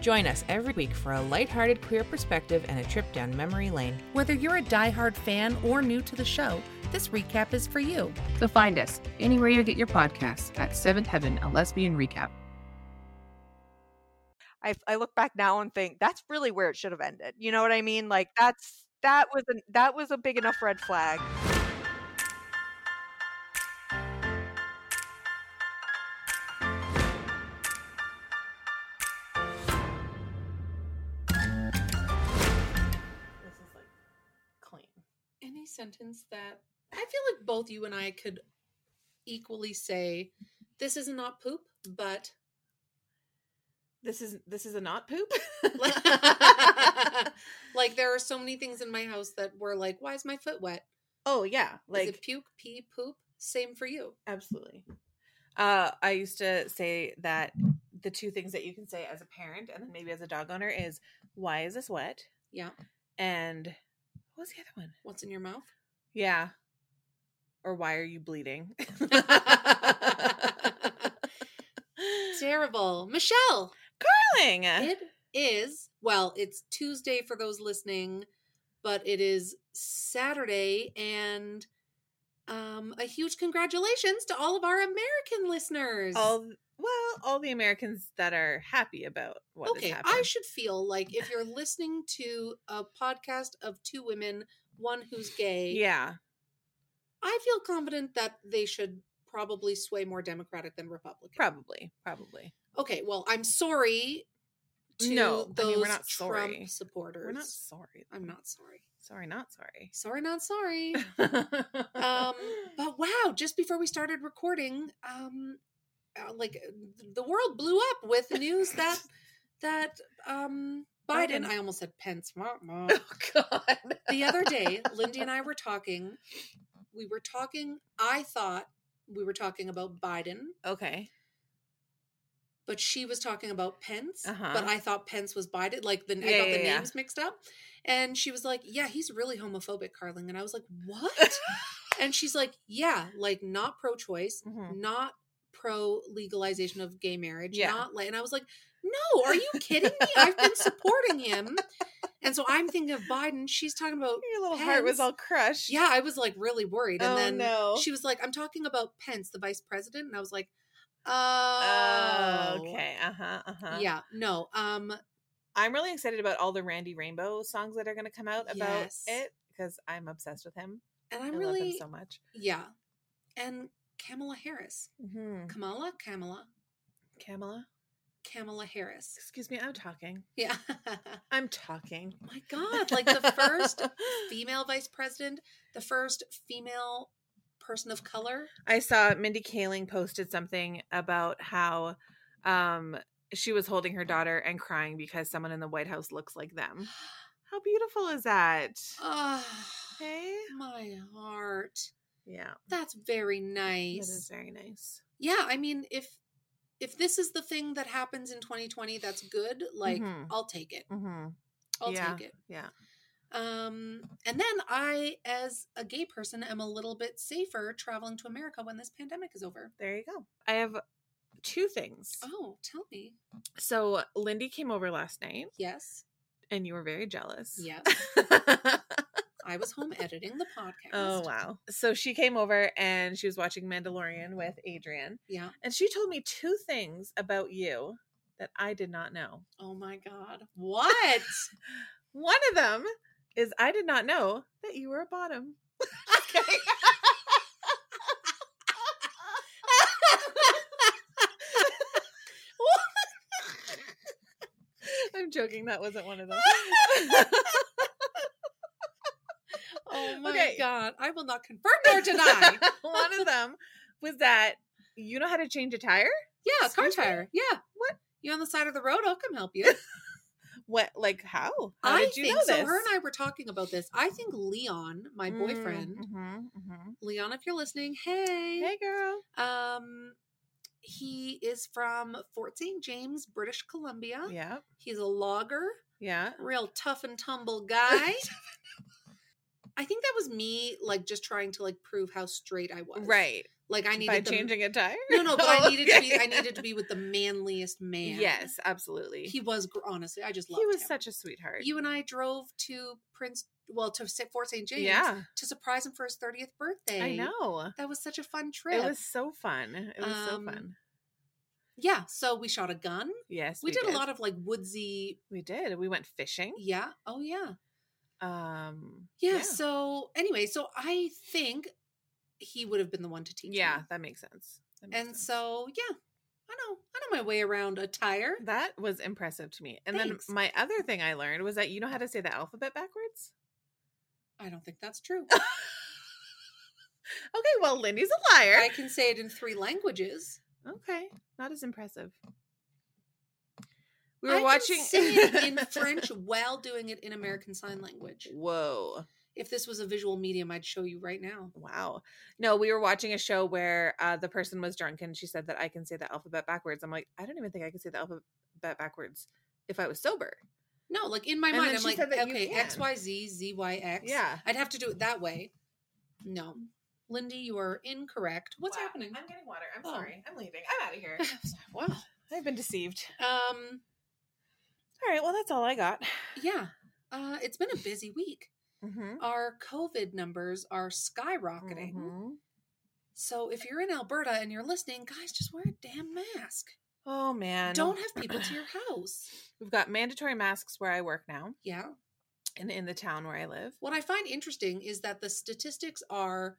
Join us every week for a lighthearted queer perspective and a trip down memory lane. Whether you're a diehard fan or new to the show, this recap is for you. So find us anywhere you get your podcasts at Seventh Heaven, a lesbian recap. I, I look back now and think that's really where it should have ended. You know what I mean? Like that's that was a that was a big enough red flag. Sentence that I feel like both you and I could equally say this is not poop, but This is this is a not poop. like there are so many things in my house that were like, why is my foot wet? oh yeah, Like, like is it puke, pee, poop? Same for you. absolutely. Uh, I used to say that the two things that you can say as a parent and then maybe as a dog owner is why is this wet Yeah. and what was the other one? What's in your mouth? Yeah, or why are you bleeding? Terrible. Michelle, Darling, it is, well, it's Tuesday for those listening, but it is Saturday and um a huge congratulations to all of our American listeners. all well, all the Americans that are happy about what okay. I should feel like if you're listening to a podcast of two women, one who's gay, yeah, I feel confident that they should probably sway more Democratic than Republican. probably, probably. Okay, well, I'm sorry to No, I mean, we're not Trump sorry. supporters. We're not sorry. I'm not sorry. Sorry, not sorry. Sorry, not sorry. um, but wow, just before we started recording, um, uh, like the world blew up with news that that um Biden. I almost said Pence. Wah, wah. oh God. the other day, Lindy and I were talking. We were talking. I thought we were talking about Biden, Okay. but she was talking about Pence. Uh-huh. But I thought Pence was Biden. Like the I Yeah, got the yeah, yeah. names mixed up. And she was like, "Yeah, he's really homophobic, Carling." And I was like, "What?" and she's like, "Yeah, like not pro-choice, Mhm. not pro legalization of gay marriage, Yeah. not like." And I was like, "No, are you kidding me? I've been supporting him." And so I'm thinking of Biden. She's talking about Your little heart was all crushed. yeah, I was like really worried. And Oh, then no. she was like, I'm talking about Pence, the vice president. And I was like, oh, Oh, okay. Uh huh. Uh huh. Yeah, no. Um, I'm really excited about all the Randy Rainbow songs that are going to come out about Yes. it because I'm obsessed with him. and i I'm love really, him so much. yeah. And Kamala Harris. Mm-hmm. Kamala, Kamala, Kamala. Kamala Harris. Excuse me. I'm talking. Yeah. I'm talking. My God, like the first female vice president, the first female person of color. I saw Mindy Kaling posted something about how um she was holding her daughter and crying because someone in the White House looks like them. How beautiful is that? Oh, Hey? my heart. Yeah. That's very nice. is very nice. yeah i mean if if this is the thing that happens in 2020 that's good like Mhm. i'll take it Mm-hmm. i'll Yeah. take it Yeah. um and then i as a gay person am a little bit safer traveling to america when this pandemic is over There you go. I have two things. oh tell me So Lindy came over last night yes and you were very jealous. yes i was home editing the oh, podcast oh wow. So she came over and she was watching Mandalorian with Adrian yeah and she told me two things about you that I did not know. oh my god what One of them is I did not know that you were a bottom. Okay. I'm joking. That wasn't one of them. oh my Okay. god i will not confirm nor deny one of them was that you know how to change a tire. yeah car Excuse me? tire yeah What? you on the side of the road i'll come help you What? Like how? How I did you think know so. Her and I were talking about this. I think Leon, my boyfriend, Mm-hmm, mm-hmm. Leon, if you're listening, hey, Hey, girl. um, he is from Fort St. James, British Columbia. Yeah. He's a logger, Yeah. real tough and tumble guy. I think that was me, like just trying to like prove how straight I was. Right. Like I needed By the- changing a tire? No, no, but I Oh, needed to be. I needed to be with the manliest man. Yes, absolutely. he was honestly. I just loved. He was him. such a sweetheart. You and I drove to Prince, well, to Fort St. James, Yeah. to surprise him for his thirtieth birthday. I know. that was such a fun trip. It was so fun. It was so Um, fun. yeah. So we shot a gun. Yes, We, did, a lot of like woodsy. We did. We went fishing. Yeah. Oh yeah. Um. Yeah. So anyway, so I think he would have been the one to teach. Yeah, me. that makes sense. That makes And sense. so yeah, I know. I know my way around a tire. that was impressive to me. And Thanks. then my other thing I learned was that you know how to say the alphabet backwards. I don't think that's true. Okay, well, Lindy's a liar. I can say it in three languages. Okay, not as impressive. We were I can watching say it in French while doing it in American Sign Language. Whoa. If this was a visual medium, I'd show you right now. Wow. No, we were watching a show where uh, the person was drunk and she said that I can say the alphabet backwards. I'm like, I don't even think I can say the alphabet backwards if I was sober. No, like in my And mind, I'm like, said that you okay, can. X Y Z Z Y X. Yeah. I'd have to do it that way. No, Lindy, you are incorrect. What's Wow. happening? I'm getting water. I'm Oh. sorry. I'm leaving. I'm out of here. wow. I've been deceived. Um. All right. Well, that's all I got. Yeah. Uh, it's been a busy week. Mm-hmm. Our COVID numbers are skyrocketing. So if you're in Alberta and you're listening, guys, just wear a damn mask. Oh man. Don't have people to your house. We've got mandatory masks where I work now, Yeah. and in the town where I live. What I find interesting is that the statistics are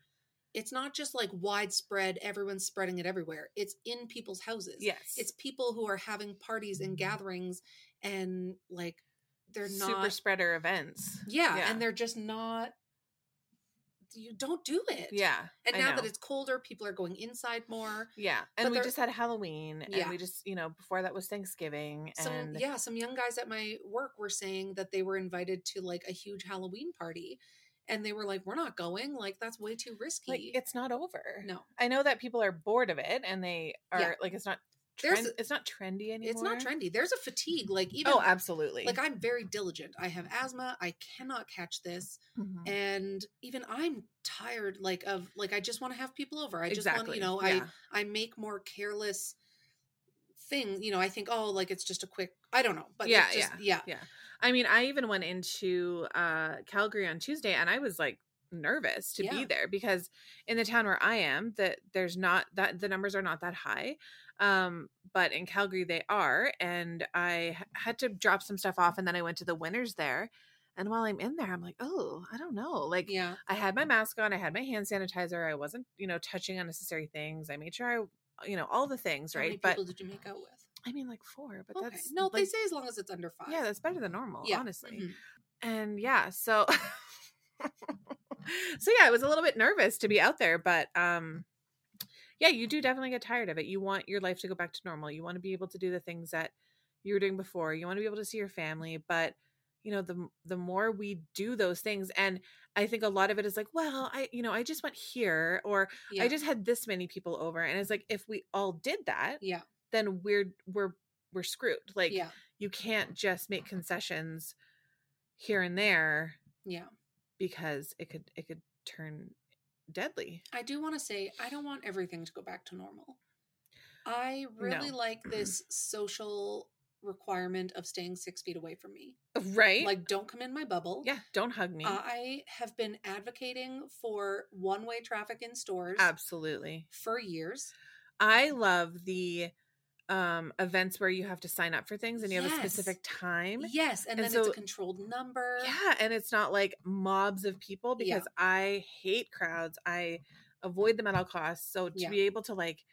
it's not just like widespread, everyone's spreading it everywhere. It's in people's houses. Yes. It's people who are having parties and gatherings and like they're not super spreader events. Yeah, Yeah. and they're just not you don't do it. Yeah. And I now that it's colder, people are going inside more. Yeah, But and we just had Halloween, and Yeah. we just, you know, before that was Thanksgiving, Some and yeah, some young guys at my work were saying that they were invited to like a huge Halloween party and they were like, We're not going, like that's way too risky. like it's not over. no. I know that people are bored of it, and they are Yeah. like, it's not. There's Trend, a- it's not trendy anymore. It's not trendy. There's a fatigue. Like even Oh, absolutely. like I'm very diligent. I have asthma. I cannot catch this. Mhm. And even I'm tired like of like I just want to have people over. I just want, you know, yeah. I I make more careless things. You know, I think, oh, like it's just a quick I don't know. But Yeah, just, yeah. yeah. I mean, I even went into uh Calgary on Tuesday, and I was like nervous to Yeah. be there because in the town where I am, that there's not that the numbers are not that high. Um, but in Calgary they are, and I had to drop some stuff off, and then I went to the winners there. And while I'm in there, I'm like, oh, I don't know. Like, Yeah. I had my mask on, I had my hand sanitizer, I wasn't, you know, touching unnecessary things. I made sure I, you know, all the things, How many right? But people did you make out with? I mean, like four, but Okay. that's no, they say as long as it's under five. yeah, that's better than normal, Yeah. honestly Mhm. and yeah so so yeah i was a little bit nervous to be out there but um yeah you do definitely get tired of it you want your life to go back to normal you want to be able to do the things that you were doing before you want to be able to see your family but you know the the more we do those things and i think a lot of it is like well i you know i just went here or Yeah. i just had this many people over and it's like if we all did that yeah. then we're we're we're screwed like yeah. you can't just make concessions here and there Yeah. Because it could it could turn deadly. I do want to say I don't want everything to go back to normal. I really No. like this social requirement of staying six feet away from me. Right? Like, don't come in my bubble. yeah, don't hug me. I have been advocating for one way traffic in stores Absolutely. for years. I love the um events where you have to sign up for things and you have a specific time. Yes, and, And then it's a controlled number. Yeah, and it's not like mobs of people Yeah. because I hate crowds. I avoid them at all costs. So to Yeah. be able to like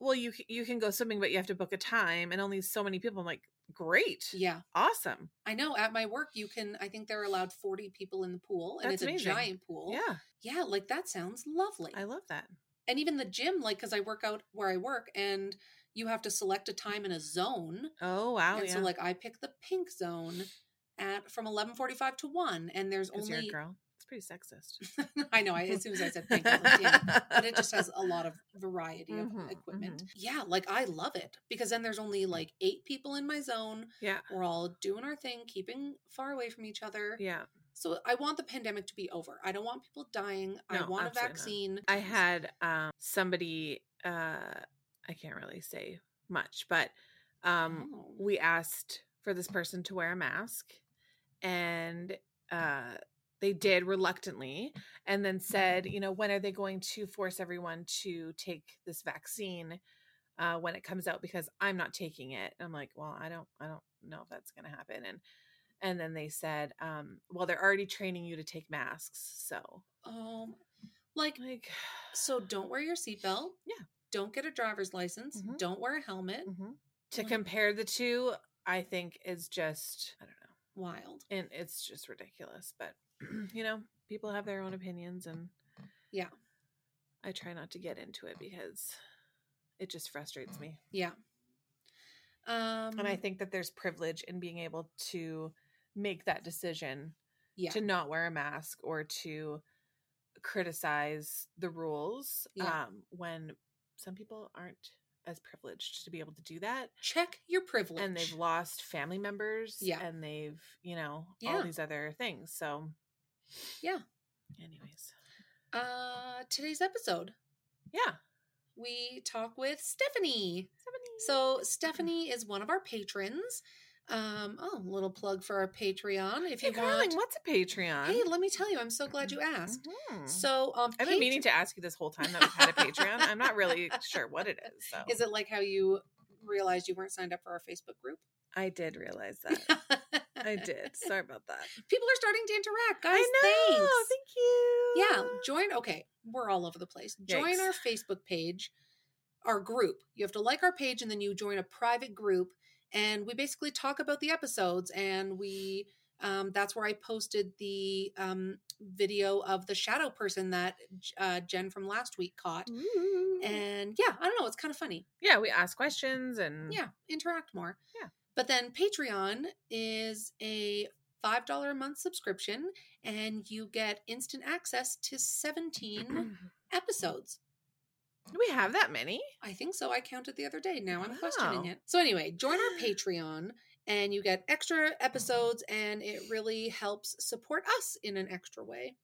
well you you can go swimming but you have to book a time and only so many people I'm like great. Yeah. Awesome. I know at my work you can I think they're allowed 40 people in the pool and That's it's amazing. a giant pool. Yeah, Yeah, like that sounds lovely. I love that. and even the gym like cuz I work out where I work and you have to select a time in a zone. Oh wow, and yeah. so like I pick the pink zone at from 11:45 to 1 and there's only girl. It's pretty sexist. I know. I, as soon as I said pink, I was like, damn. but it just has a lot of variety of Mhm, equipment. Yeah, like I love it because then there's only like eight people in my zone. Yeah. We're all doing our thing, keeping far away from each other. Yeah. So I want the pandemic to be over. I don't want people dying. I want a absolutely not. vaccine. I had um, somebody, uh, I can't really say much, but um, Oh. we asked for this person to wear a mask and uh, they did reluctantly and then said, you know, when are they going to force everyone to take this vaccine uh, when it comes out? Because I'm not taking it. I'm like, well, I don't, I don't know if that's going to happen. And and then they said, um, well, they're already training you to take masks, so Um, like like so, don't wear your seatbelt. Yeah. Don't get a driver's license. Mhm. Don't wear a helmet. Mhm. to Like- compare the two i think is just i don't know Wild. and it's just ridiculous but you know people have their own opinions and Yeah. i try not to get into it because it just frustrates me Yeah. Um. and i think that there's privilege in being able to make that decision yeah. to not wear a mask or to criticize the rules Yeah. um, when some people aren't as privileged to be able to do that check your privilege. and they've lost family members Yeah. and they've you know Yeah. all these other things so Yeah. anyways Uh, today's episode, yeah we talk with Stephanie. So Stephanie is one of our patrons. Um, oh, a little plug for our Patreon if hey you Carling, want. what's a patreon Hey, let me tell you, I'm so glad you asked. Mhm. So, um, i've been meaning to ask you this whole time that we've had a patreon i'm not really sure what it is so Is it like how you realized you weren't signed up for our Facebook group? i did realize that i did sorry about that People are starting to interact, guys. i know Thanks. thank you Yeah, join. Okay, we're all over the place. Join our Facebook page, our group. You have to like our page and then you join a private group. And we basically talk about the episodes. And we, um, that's where I posted the um, video of the shadow person that uh, Jen from last week caught. Ooh. And yeah, I don't know. It's kind of funny. yeah we ask questions and Yeah, interact more. Yeah. But then Patreon is a $5 a month subscription, and you get instant access to 17 episodes. Do we have that many I think so. I counted the other day. Now I'm Wow. questioning it. So, anyway, join our Patreon, and you get extra episodes, and it really helps support us in an extra way.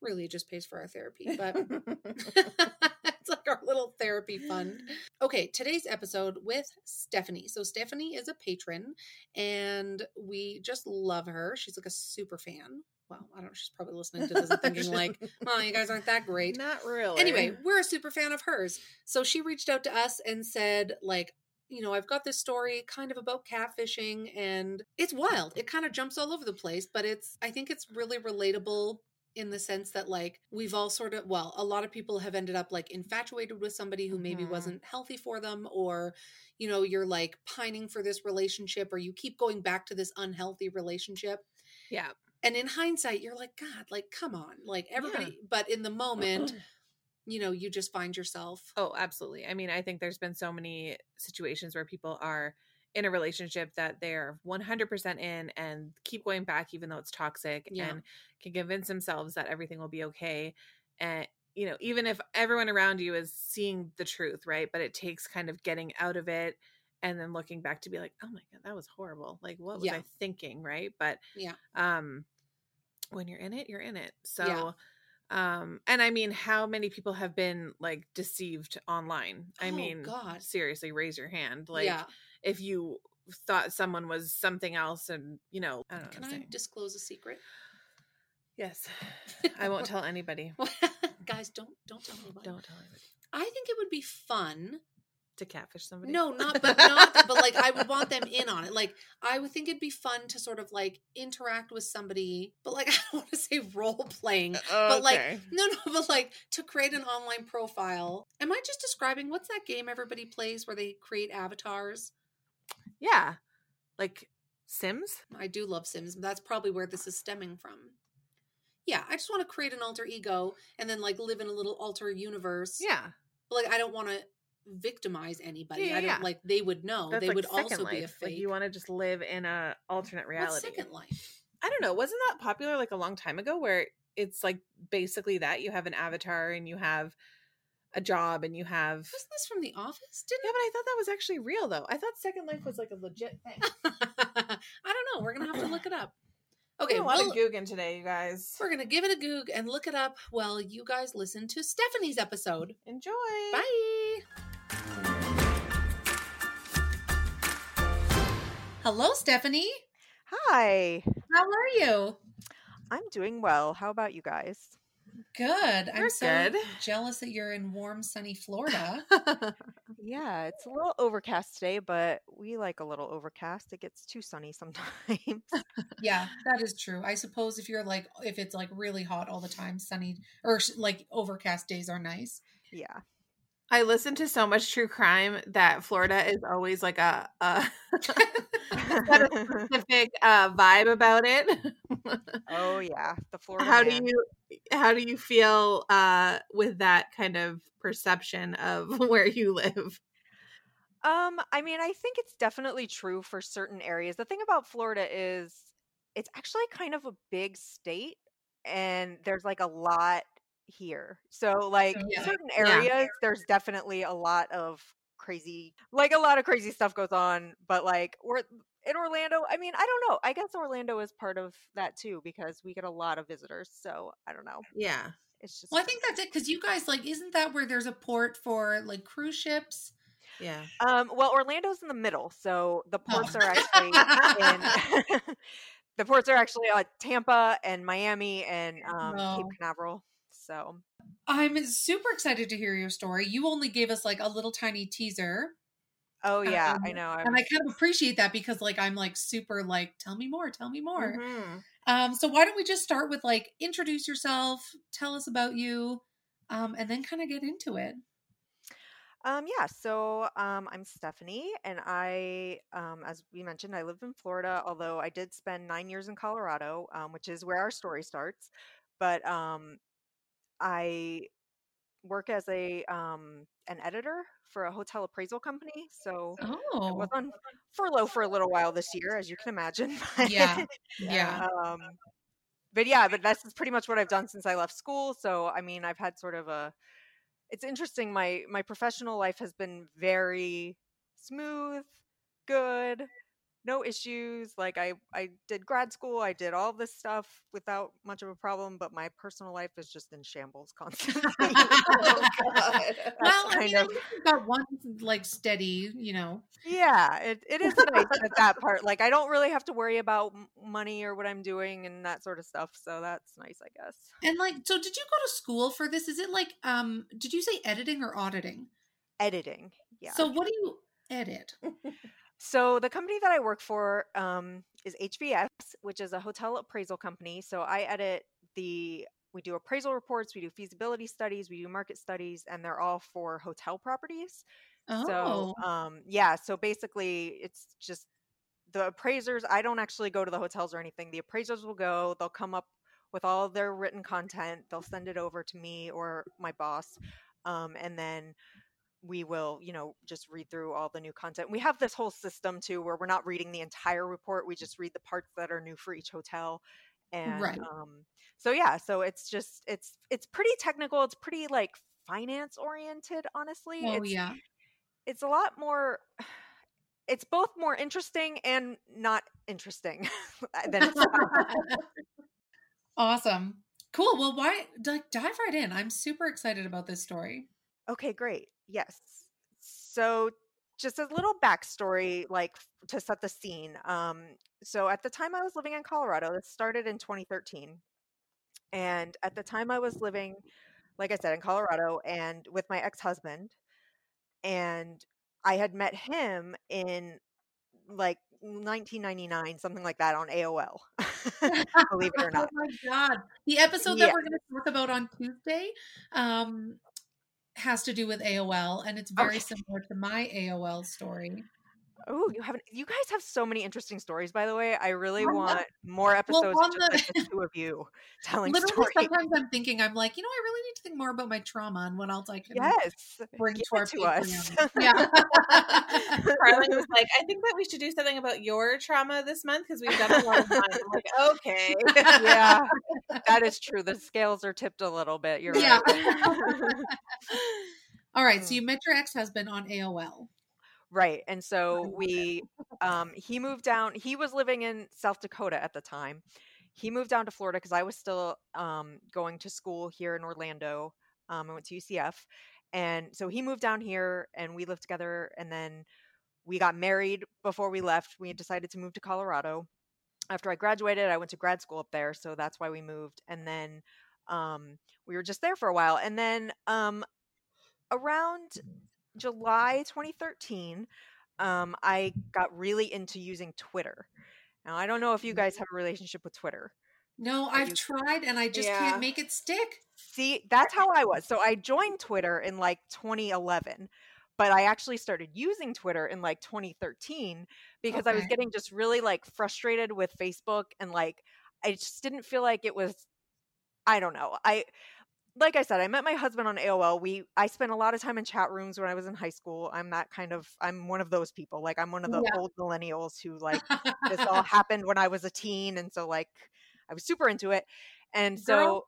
Really, it just pays for our therapy, but it's like our little therapy fund. Okay, today's episode with Stephanie. So Stephanie is a patron and we just love her. She's like a super fan. Well, I don't know, she's probably listening to this and thinking like, "Oh, you guys aren't that great." not really Anyway, we're a super fan of hers. So she reached out to us and said like, you know, I've got this story kind of about catfishing and it's wild. It kind of jumps all over the place, but it's I think it's really relatable in the sense that like we've all sort of well a lot of people have ended up like infatuated with somebody who maybe Mhm. wasn't healthy for them or you know you're like pining for this relationship or you keep going back to this unhealthy relationship yeah and in hindsight you're like god like come on like everybody but in the moment you know you just find yourself Oh, absolutely. I mean, I think there's been so many situations where people are in a relationship that they're 100% in and keep going back even though it's toxic Yeah. and can convince themselves that everything will be okay and you know even if everyone around you is seeing the truth right but it takes kind of getting out of it and then looking back to be like oh my god that was horrible like what was Yeah. i thinking right but Yeah. um when you're in it you're in it. So Yeah. um and i mean how many people have been like deceived online? I Oh, mean God. seriously raise your hand. Like yeah. if you thought someone was something else and you know i don't know can I'm i disclose a secret? Yes. I won't tell anybody. Guys don't don't tell anybody. Don't tell anybody. I think it would be fun to catfish somebody? No not but not but like i would want them in on it. Like i would think it'd be fun to sort of like interact with somebody but like i don't want to say role playing but like no no but like to create an online profile. Am i just describing what's that game everybody plays where they create avatars? Yeah. Like sims? I do love sims that's probably where this is stemming from. Yeah i just want to create an alter ego and then like live in a little alter universe. Yeah. But like i don't want to victimize anybody Yeah, i don't yeah. like they would know That's they like would also be a fake like you want to just live in a alternate reality What's second life i don't know wasn't that popular like a long time ago where it's like basically that you have an avatar and you have a job and you have Wasn't this from The Office? Didn't yeah but i thought that was actually real though i thought second life was like a legit thing I don't know. We're gonna have to look it up. okay a lot well, of googling today you guys we're gonna give it a goog and look it up while you guys listen to Stephanie's episode. enjoy Bye. Hello, Stephanie. Hi. How are you? I'm doing well. How about you guys? Good. I'm We're so good. jealous that you're in warm, sunny Florida. Yeah, it's a little overcast today, but we like a little overcast. It gets too sunny sometimes. yeah, that is true. I suppose if you're like, if it's like really hot all the time, sunny or like overcast days are nice. yeah. I listen to so much true crime that Florida is always like a, a a specific uh, vibe about it. oh yeah, the Florida. how do you how do you feel uh, with that kind of perception of where you live? Um, I mean, I think it's definitely true for certain areas. The thing about Florida is it's actually kind of a big state and there's like a lot here. So like Yeah. certain Yeah. areas there's definitely a lot of crazy like a lot of crazy stuff goes on, but like we're in Orlando, I mean, I don't know. I guess Orlando is part of that too because we get a lot of visitors. So I don't know. Yeah, It's just Well, I think that's it because you guys like, isn't that where there's a port for like cruise ships? yeah. Um, well, Orlando's in the middle, so the Oh. ports are actually in. the ports are actually uh, Tampa and Miami and um, Cape Oh. Canaveral. So I'm super excited to hear your story. You only gave us like a little tiny teaser. oh yeah, I Um, know. I And I kind of appreciate that because like I'm like super like tell me more, tell me more. Mhm. Um so why don't we just start with like introduce yourself, tell us about you, um and then kind of get into it. Um, yeah, so um, I'm Stephanie, and I, um, as we mentioned, I live in Florida, although I did spend nine years in Colorado, um, which is where our story starts. But um, I work as a um, an editor for a hotel appraisal company. So I Oh. was on furlough for a little while this year, as you can imagine. Yeah. Yeah. um, but yeah, but that's pretty much what I've done since I left school. So I mean, I've had sort of a. It's interesting. My my professional life has been very smooth, good, no issues. Like I I did grad school, I did all this stuff without much of a problem. But my personal life is just in shambles constantly. Oh, God. Well, I kind mean, of- at least you've got one like steady, you know. yeah it, it is nice at that part like i don't really have to worry about money or what i'm doing and that sort of stuff so that's nice i guess And like so did you go to school for this? Is it like um did you say editing or auditing? editing yeah So what do you edit? So the company that i work for um, is hvs which is a hotel appraisal company so i edit the we do appraisal reports we do feasibility studies we do market studies and they're all for hotel properties Oh. So um yeah, so basically it's just the appraisers, I don't actually go to the hotels or anything. The appraisers will go, they'll come up with all their written content, they'll send it over to me or my boss. Um and then we will, you know, just read through all the new content. We have this whole system too where we're not reading the entire report, we just read the parts that are new for each hotel. And Right. um so yeah, so it's just it's it's pretty technical, it's pretty like finance oriented honestly. oh it's yeah. it's a lot more it's both more interesting and not interesting than it's awesome. Cool. Well, why like dive right in. I'm super excited about this story. okay great yes so just a little backstory like to set the scene um so at the time i was living in colorado this started in 2013 and at the time i was living like i said in colorado and with my ex-husband and i had met him in like 1999 something like that on aol believe it or not Oh my god. The episode that Yeah. we're going to talk about on Tuesday um has to do with AOL and it's very Okay. similar to my AOL story. Oh, you haven't. You guys have so many interesting stories, by the way. I really I know. want more episodes on of just the- like the two of you telling Literally, stories. sometimes I'm thinking, I'm like, you know, I really need to think more about my trauma and what else I can Yes, bring give to our to us. Patreon. Yeah. Carling was like, I think that we should do something about your trauma this month because we've done a lot of mine. I'm like, okay. yeah, that is true. The scales are tipped a little bit. You're Yeah. right. All right. So Mm. you met your ex husband on AOL. Right. And so we um he moved down he was living in South Dakota at the time. He moved down to Florida because I was still um going to school here in Orlando. Um I went to UCF. And so he moved down here and we lived together and then we got married before we left. We decided to move to Colorado. After I graduated, I went to grad school up there, so that's why we moved. And then um we were just there for a while. And then um around July 2013, um, I got really into using Twitter. Now, I don't know if you guys have a relationship with Twitter. No, I've you- tried and I just Yeah. can't make it stick. See, that's how I was. So I joined Twitter in like 2011, but I actually started using Twitter in like 2013 because I was getting just really like frustrated with Facebook and like I just didn't feel like it was I don't know. I like I said, I met my husband on AOL. We I spent a lot of time in chat rooms when I was in high school. I'm that kind of I'm one of those people. Like I'm one of the Yeah. old millennials who like this all happened when I was a teen and so like I was super into it. And so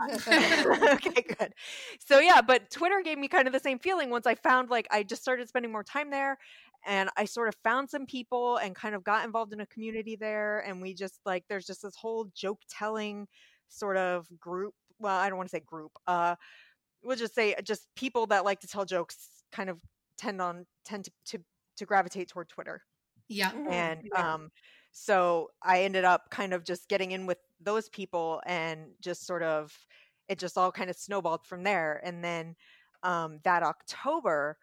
okay, good. So yeah, but Twitter gave me kind of the same feeling once I found like I just started spending more time there and I sort of found some people and kind of got involved in a community there and we just like there's just this whole joke telling sort of group. Well, I don't want to say group. Uh we'll just say just people that like to tell jokes kind of tend on tend to to, to gravitate toward Twitter yeah. and Yeah. um so i ended up kind of just getting in with those people and just sort of it just all kind of snowballed from there and then um that october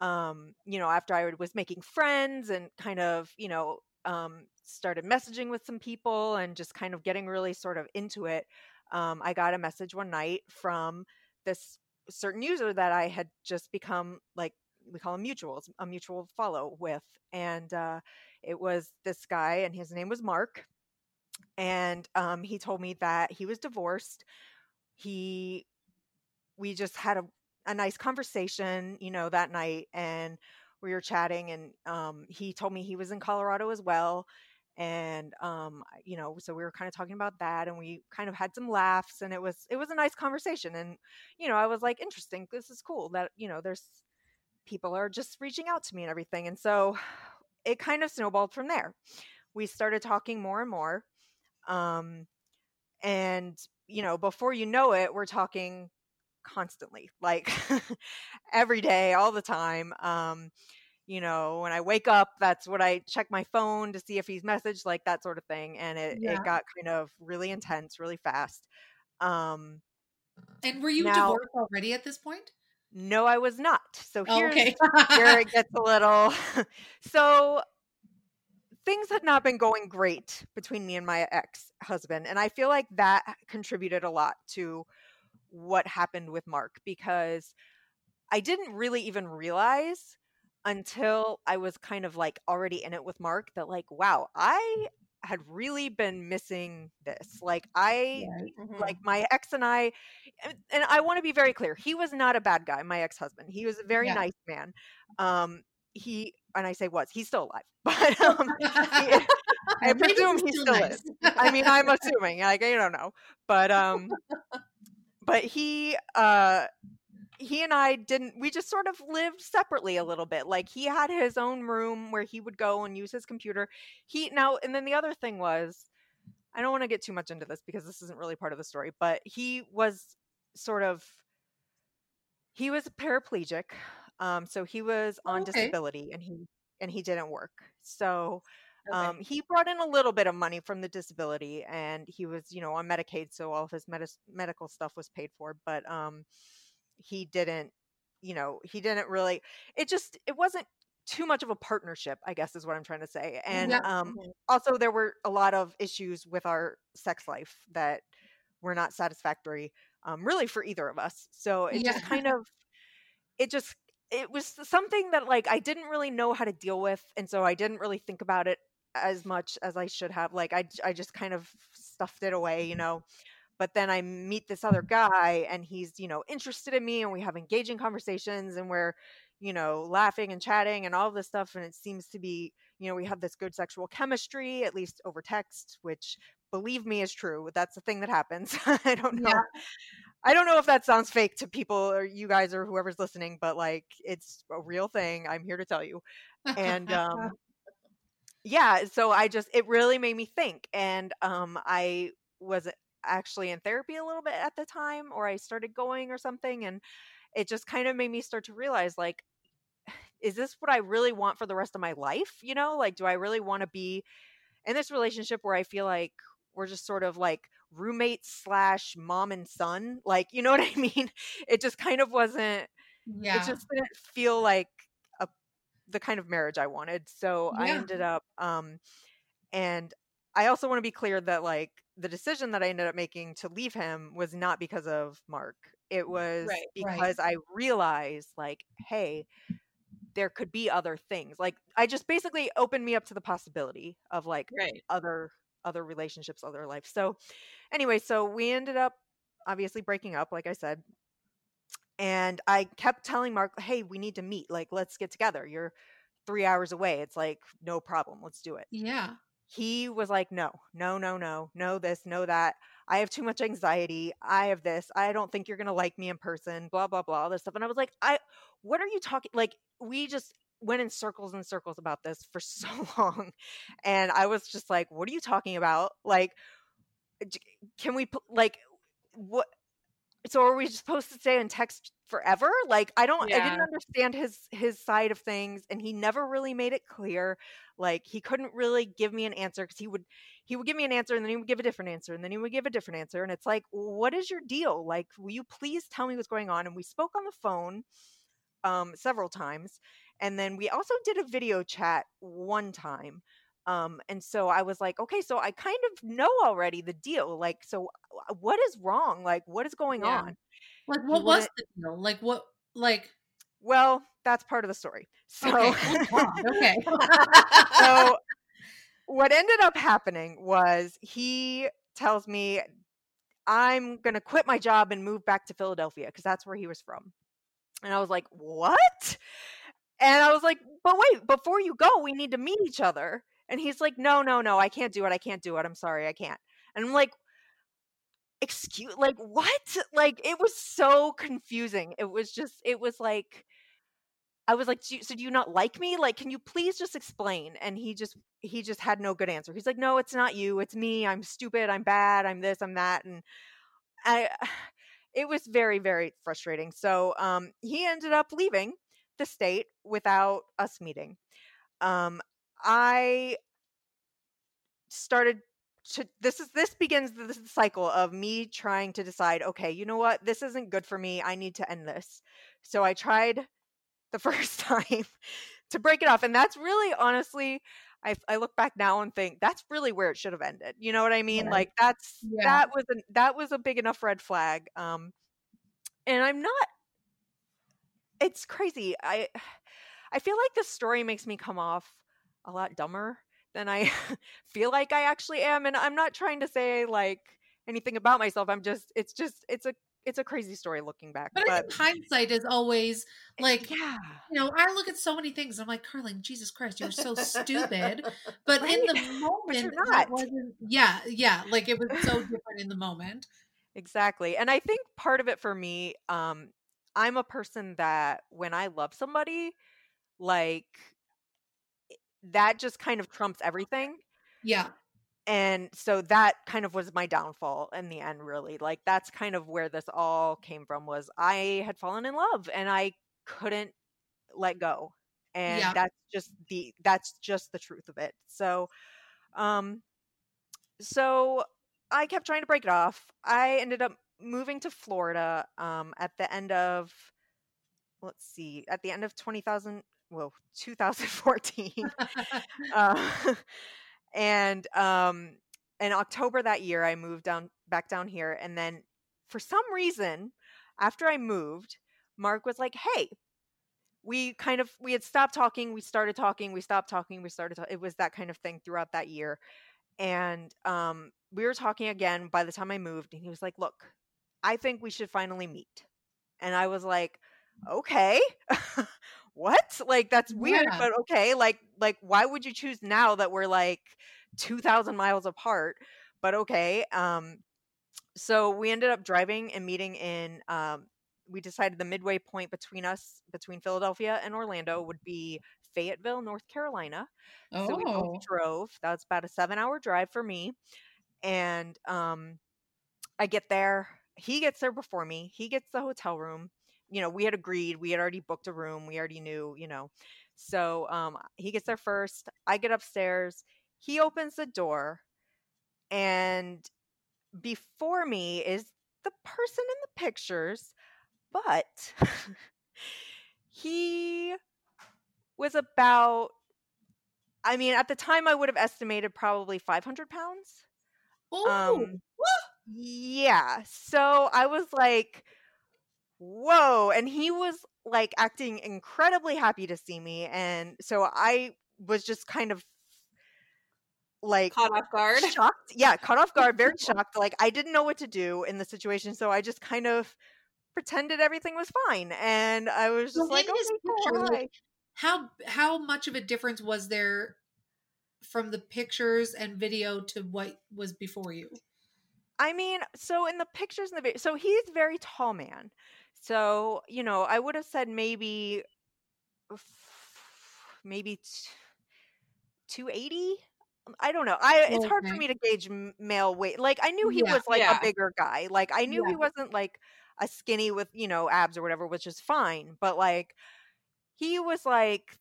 um you know after i was making friends and kind of you know um started messaging with some people and just kind of getting really sort of into it um i got a message one night from this certain user that i had just become like we call them mutuals a mutual follow with and uh it was this guy and his name was mark and um he told me that he was divorced. He we just had a, a nice conversation you know that night and we were chatting and um he told me he was in colorado as well and um you know so we were kind of talking about that and we kind of had some laughs and it was it was a nice conversation and you know i was like interesting this is cool that you know there's people are just reaching out to me and everything and so it kind of snowballed from there. We started talking more and more um and you know before you know it we're talking constantly like every day all the time um you know when i wake up that's what i check my phone to see if he's messaged like that sort of thing and it, Yeah. it got kind of really intense really fast um And were you Now- divorced already at this point? no i was not so Oh, okay. here it gets a little so things had not been going great between me and my ex-husband and i feel like that contributed a lot to what happened with mark because i didn't really even realize until i was kind of like already in it with mark that like wow i had really been missing this like i Mm-hmm. like my ex and I, and, and I want to be very clear. He was not a bad guy. My ex husband. He was a very Yeah. nice man. Um, he and I say was he's still alive, but um, he- I presume he's he still still nice. is. I mean, I'm assuming. Like I don't know, but um, but he uh he and I didn't we just sort of lived separately a little bit. Like he had his own room where he would go and use his computer. He now and then the other thing was I don't want to get too much into this because this isn't really part of the story, but he was sort of he was paraplegic. Um so he was on Okay. disability and he and he didn't work. So Okay. um, he brought in a little bit of money from the disability, and he was, you know, on Medicaid, so all of his medis- medical stuff was paid for. But um, he didn't, you know, he didn't really. It just, it wasn't too much of a partnership, I guess, is what I'm trying to say. And Yeah. um, also, there were a lot of issues with our sex life that were not satisfactory, um, really, for either of us. So it Yeah. just kind of, it just it was something that like I didn't really know how to deal with and so I didn't really think about it as much as I should have like I I just kind of stuffed it away you know but then I meet this other guy and he's you know interested in me and we have engaging conversations and we're you know laughing and chatting and all this stuff and it seems to be you know we have this good sexual chemistry at least over text which believe me is true that's the thing that happens I don't know Yeah. I don't know if that sounds fake to people or you guys or whoever's listening, but like it's a real thing. I'm here to tell you. And um yeah, so I just it really made me think and um I was actually in therapy a little bit at the time or I started going or something and it just kind of made me start to realize like is this what I really want for the rest of my life? You know, like do I really want to be in this relationship where I feel like we're just sort of like roommates slash mom and son like you know what i mean it just kind of wasn't yeah. it just didn't feel like a the kind of marriage i wanted so i ended up um and i also want to be clear that like the decision that i ended up making to leave him was not because of mark. It mm, was Right, right. because i realized like hey there could be other things. Like i just basically opened me up to the possibility of like Right. other other relationships other life. So anyway so we ended up obviously breaking up like i said and i kept telling mark hey we need to meet. Like let's get together. You're three hours away. It's like no problem. Let's do it. Yeah. He was like no no no no no this no that. I have too much anxiety. I have this. I don't think you're gonna like me in person blah blah blah all this stuff. And i was like i what are you talking like we just went in circles and circles about this for so long. And i was just like what are you talking about? Like can we like what so are we supposed to stay in text forever? Like i don't i didn't understand his his side of things and he never really made it clear like he couldn't really give me an answer because he would he would give me an answer and then he would give a different answer and then he would give a different answer and it's like what is your deal? Like will you please tell me what's going on? And we spoke on the phone um several times and then we also did a video chat one time um and so i was like okay so i kind of know already the deal like so uh, what is wrong like what is going Yeah. on Like what was the deal? Like what like well that's part of the story so okay. oh, okay. so what ended up happening was he tells me i'm going to quit my job and move back to philadelphia because that's where he was from and i was like what and i was like but wait before you go we need to meet each other and he's like no no no i can't do it i can't do it i'm sorry i can't and i'm like excuse like what like it was so confusing it was just it was like I was like, "Do you- so do you not like me? Like, can you please just explain? And he just he just had no good answer. He's like, no, it's not you, it's me. I'm stupid. I'm bad. I'm this. I'm that. And I, it was very very frustrating. So um, he ended up leaving the state without us meeting. Um, I started to this is this begins the, cycle of me trying to decide okay you know what? This isn't good for me. I need to end this. So i tried the first time to break it off and that's really honestly I, I look back now and think that's really where it should have ended. You know what i mean? Right. like that's Yeah. that was a, that was a big enough red flag um and i'm not it's crazy. I i feel like this story makes me come off a lot dumber than i feel like i actually am and i'm not trying to say like anything about myself i'm just it's just it's a it's a crazy story looking back But I think hindsight is always like yeah you know, I look at so many things. I'm like, Carling, Jesus Christ, you're so stupid. But in the Right. moment, you're that not. wasn't. Yeah, yeah. Like it was so different in the moment. Exactly. And I think part of it for me, um, I'm a person that when I love somebody, like that just kind of trumps everything. Yeah, And so that kind of was my downfall in the end, really. Like that's kind of where this all came from was I had fallen in love and I couldn't let go. And Yeah. that's just the that's just the truth of it. So um so I kept trying to break it off. I ended up moving to Florida um at the end of let's see, at the end of 20,000 well, 2014 uh, and um in october that year i moved down back down here and then for some reason after i moved mark was like hey we kind of we had stopped talking we started talking we stopped talking we started to- it was that kind of thing throughout that year and um we were talking again by the time i moved and he was like look i think we should finally meet and i was like okay what like that's weird Yeah. but okay like like why would you choose now that we're like 2000 miles apart but okay um so we ended up driving and meeting in um we decided the midway point between us between philadelphia and orlando would be fayetteville north carolina Oh. so we Oh. both drove that's about a seven hour drive for me and um i get there he gets there before me he gets the hotel room you know we had agreed we had already booked a room we already knew you know so um he gets there first i get upstairs he opens the door and before me is the person in the pictures but he was about i mean at the time i would have estimated probably 500 pounds Oh. um yeah so i was like whoa and he was like acting incredibly happy to see me and so i was just kind of like Caught off guard. shocked yeah caught off guard very shocked like i didn't know what to do in the situation so i just kind of pretended everything was fine and i was just like in okay, picture, hi." how how much of a difference was there from the pictures and video to what was before you? I mean, so in the pictures and the video, so he's a very tall man. So, you know, I would have said maybe, maybe 280. I don't know. I it's hard for me to gauge male weight. Like I knew he Yeah, was like yeah. a bigger guy. Like I knew he wasn't like a skinny with, you know, abs or whatever, which is fine, but like he was like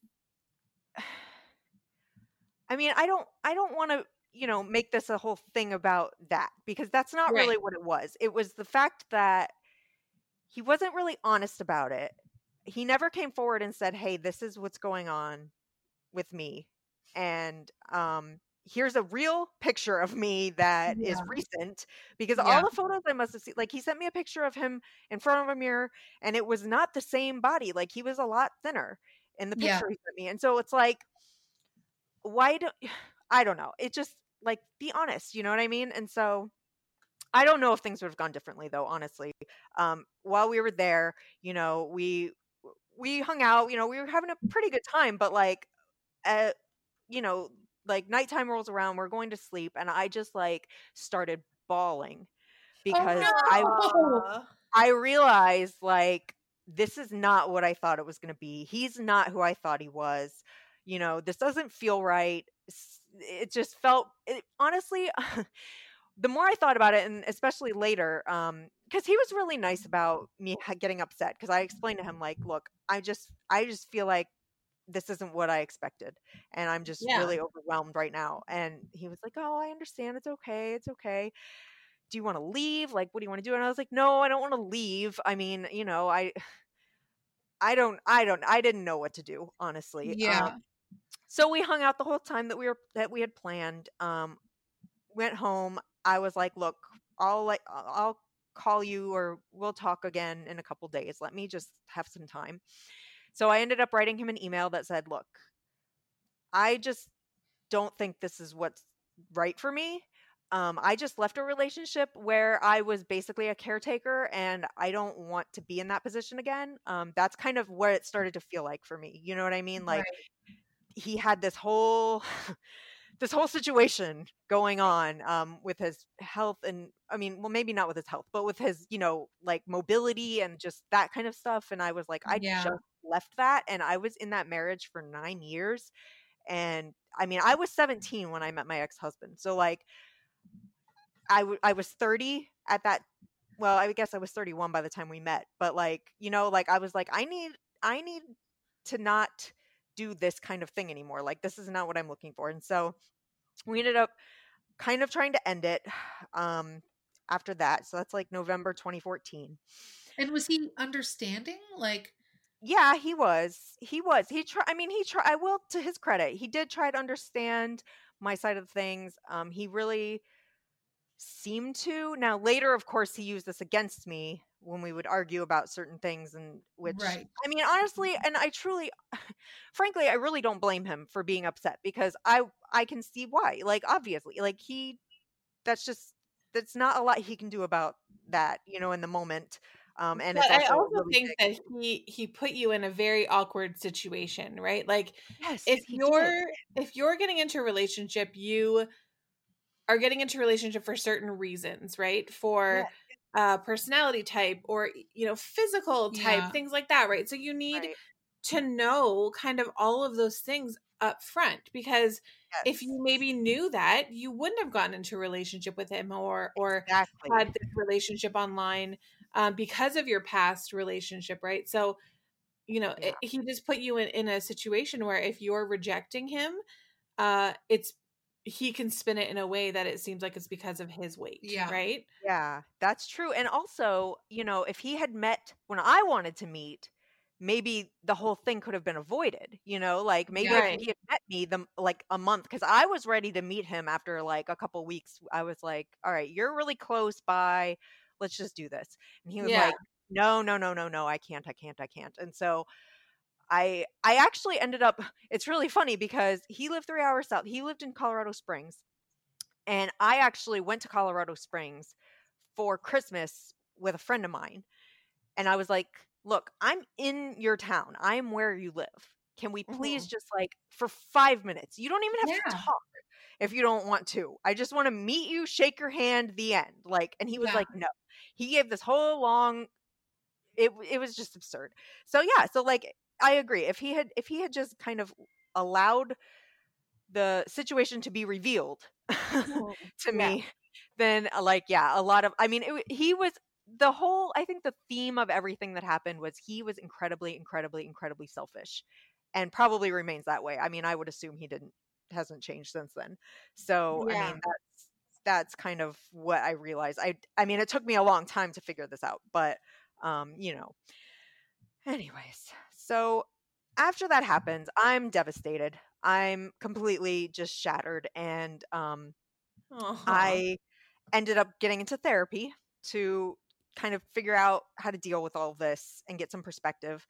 I mean, I don't I don't want to, you know, make this a whole thing about that because that's not Right. really what it was. It was the fact that he wasn't really honest about it. He never came forward and said, "Hey, this is what's going on with me." And um here's a real picture of me that is Yeah. recent because Yeah. all the photos I must have seen like he sent me a picture of him in front of a mirror and it was not the same body like he was a lot thinner in the Yeah. picture he sent me and so it's like why do I don't know. It just like be honest, you know what I mean? And so I don't know if things would have gone differently though, honestly. Um while we were there, you know, we we hung out, you know, we were having a pretty good time, but like uh you know, like nighttime rolls around, we're going to sleep and I just like started bawling because I no. I realized like this is not what I thought it was going to be. He's not who I thought he was. You know, this doesn't feel right. It just felt it, honestly the more I thought about it and especially later um cuz he was really nice about me getting upset cuz I explained to him like, look, I just I just feel like this isn't what I expected and I'm just Yeah. really overwhelmed right now. And he was like, "Oh, I understand. It's okay. It's okay." do you want to leave? Like, what do you want to do? And I was like, no, I don't want to leave. I mean, you know, I, I don't, I don't, I didn't know what to do, honestly. Yeah. Um, so we hung out the whole time that we were that we had planned. Um, went home. I was like, look, I'll like, I'll call you or we'll talk again in a couple days. Let me just have some time. So I ended up writing him an email that said, look, I just don't think this is what's right for me um, I just left a relationship where I was basically a caretaker and I don't want to be in that position again. Um, that's kind of what it started to feel like for me. You know what I mean? Like he had this whole this whole situation going on um, with his health and I mean, well, maybe not with his health, but with his, you know, like mobility and just that kind of stuff. And I was like, I Yeah. just left that and I was in that marriage for nine years. And I mean, I was 17 when I met my ex-husband. So like I, w- I was 30 at that well i guess i was 31 by the time we met but like you know like i was like i need i need to not do this kind of thing anymore like this is not what i'm looking for and so we ended up kind of trying to end it um after that so that's like november 2014 And was he understanding? Like, yeah he was he was he tried i mean he tried i will to his credit he did try to understand my side of things um he really seemed to now later of course he used this against me when we would argue about certain things and which Right. I mean honestly and I truly frankly I really don't blame him for being upset because I I can see why. Like obviously, like he that's just that's not a lot he can do about that, you know, in the moment. Um and but I also also really think big. that he he put you in a very awkward situation, right? Like yes, if you're did. if you're getting into a relationship, you are getting into a relationship for certain reasons, right? For uh personality type or you know physical type Yeah. things like that right so you need Right. to know kind of all of those things up front because if you maybe knew that you wouldn't have gotten into a relationship with him or or exactly had this relationship online um, because of your past relationship right so you know Yeah. it, he just put you in, in a situation where if you're rejecting him uh it's he can spin it in a way that it seems like it's because of his weight Yeah. right Yeah, that's true. And also, you know, if he had met when I wanted to meet, maybe the whole thing could have been avoided. You know, like maybe Yeah. if he had met me the like a month because I was ready to meet him after like a couple weeks. I was like, "All right, you're really close by. Let's just do this." And he was Yeah. like, "No, no, no, no, no. I can't. I can't. I can't." And so I I actually ended up it's really funny because he lived 3 hours south. He lived in Colorado Springs. And I actually went to Colorado Springs for Christmas with a friend of mine. And I was like, "Look, I'm in your town. I'm where you live. Can we please mm-hmm. just like for 5 minutes? You don't even have to talk if you don't want to. I just want to meet you, shake your hand, the end." Like and he was Yeah. like, "No." He gave this whole long it it was just absurd. So yeah, so like I agree. If he had if he had just kind of allowed the situation to be revealed to Yeah. me, then uh, like yeah, a lot of I mean, it, he was the whole I think the theme of everything that happened was he was incredibly incredibly incredibly selfish and probably remains that way. I mean, I would assume he didn't hasn't changed since then. So, I mean, that's that's kind of what I realized. I I mean, it took me a long time to figure this out, but um, you know. Anyways, so after that happens, I'm devastated. I'm completely just shattered and um Aw. I ended up getting into therapy to kind of figure out how to deal with all of this and get some perspective.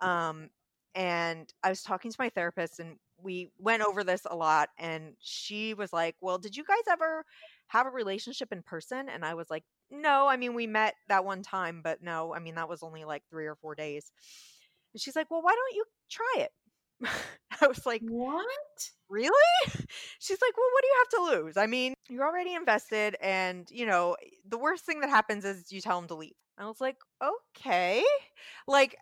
Um, and I was talking to my therapist, and we went over this a lot. And she was like, Well, did you guys ever have a relationship in person? And I was like, No, I mean, we met that one time, but no, I mean, that was only like three or four days. And she's like, Well, why don't you try it? I was like, what really? She's like, well, what do you have to lose? I mean, you're already invested, and you know, the worst thing that happens is you tell him to leave. I was like, okay. Like,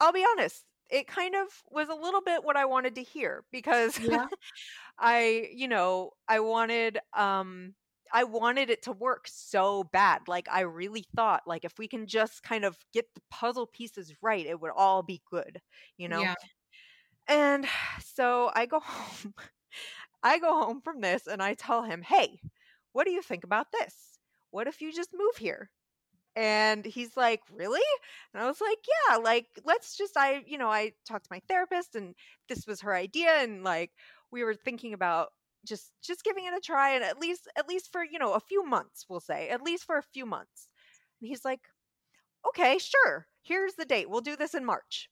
I'll be honest, it kind of was a little bit what I wanted to hear because Yeah. I, you know, I wanted, um, I wanted it to work so bad. Like, I really thought, like, if we can just kind of get the puzzle pieces right, it would all be good, you know? Yeah. And so I go home. I go home from this and I tell him, "Hey, what do you think about this? What if you just move here?" And he's like, "Really?" And I was like, "Yeah, like let's just I, you know, I talked to my therapist and this was her idea and like we were thinking about just just giving it a try and at least at least for, you know, a few months, we'll say. At least for a few months." And he's like, "Okay, sure. Here's the date. We'll do this in March."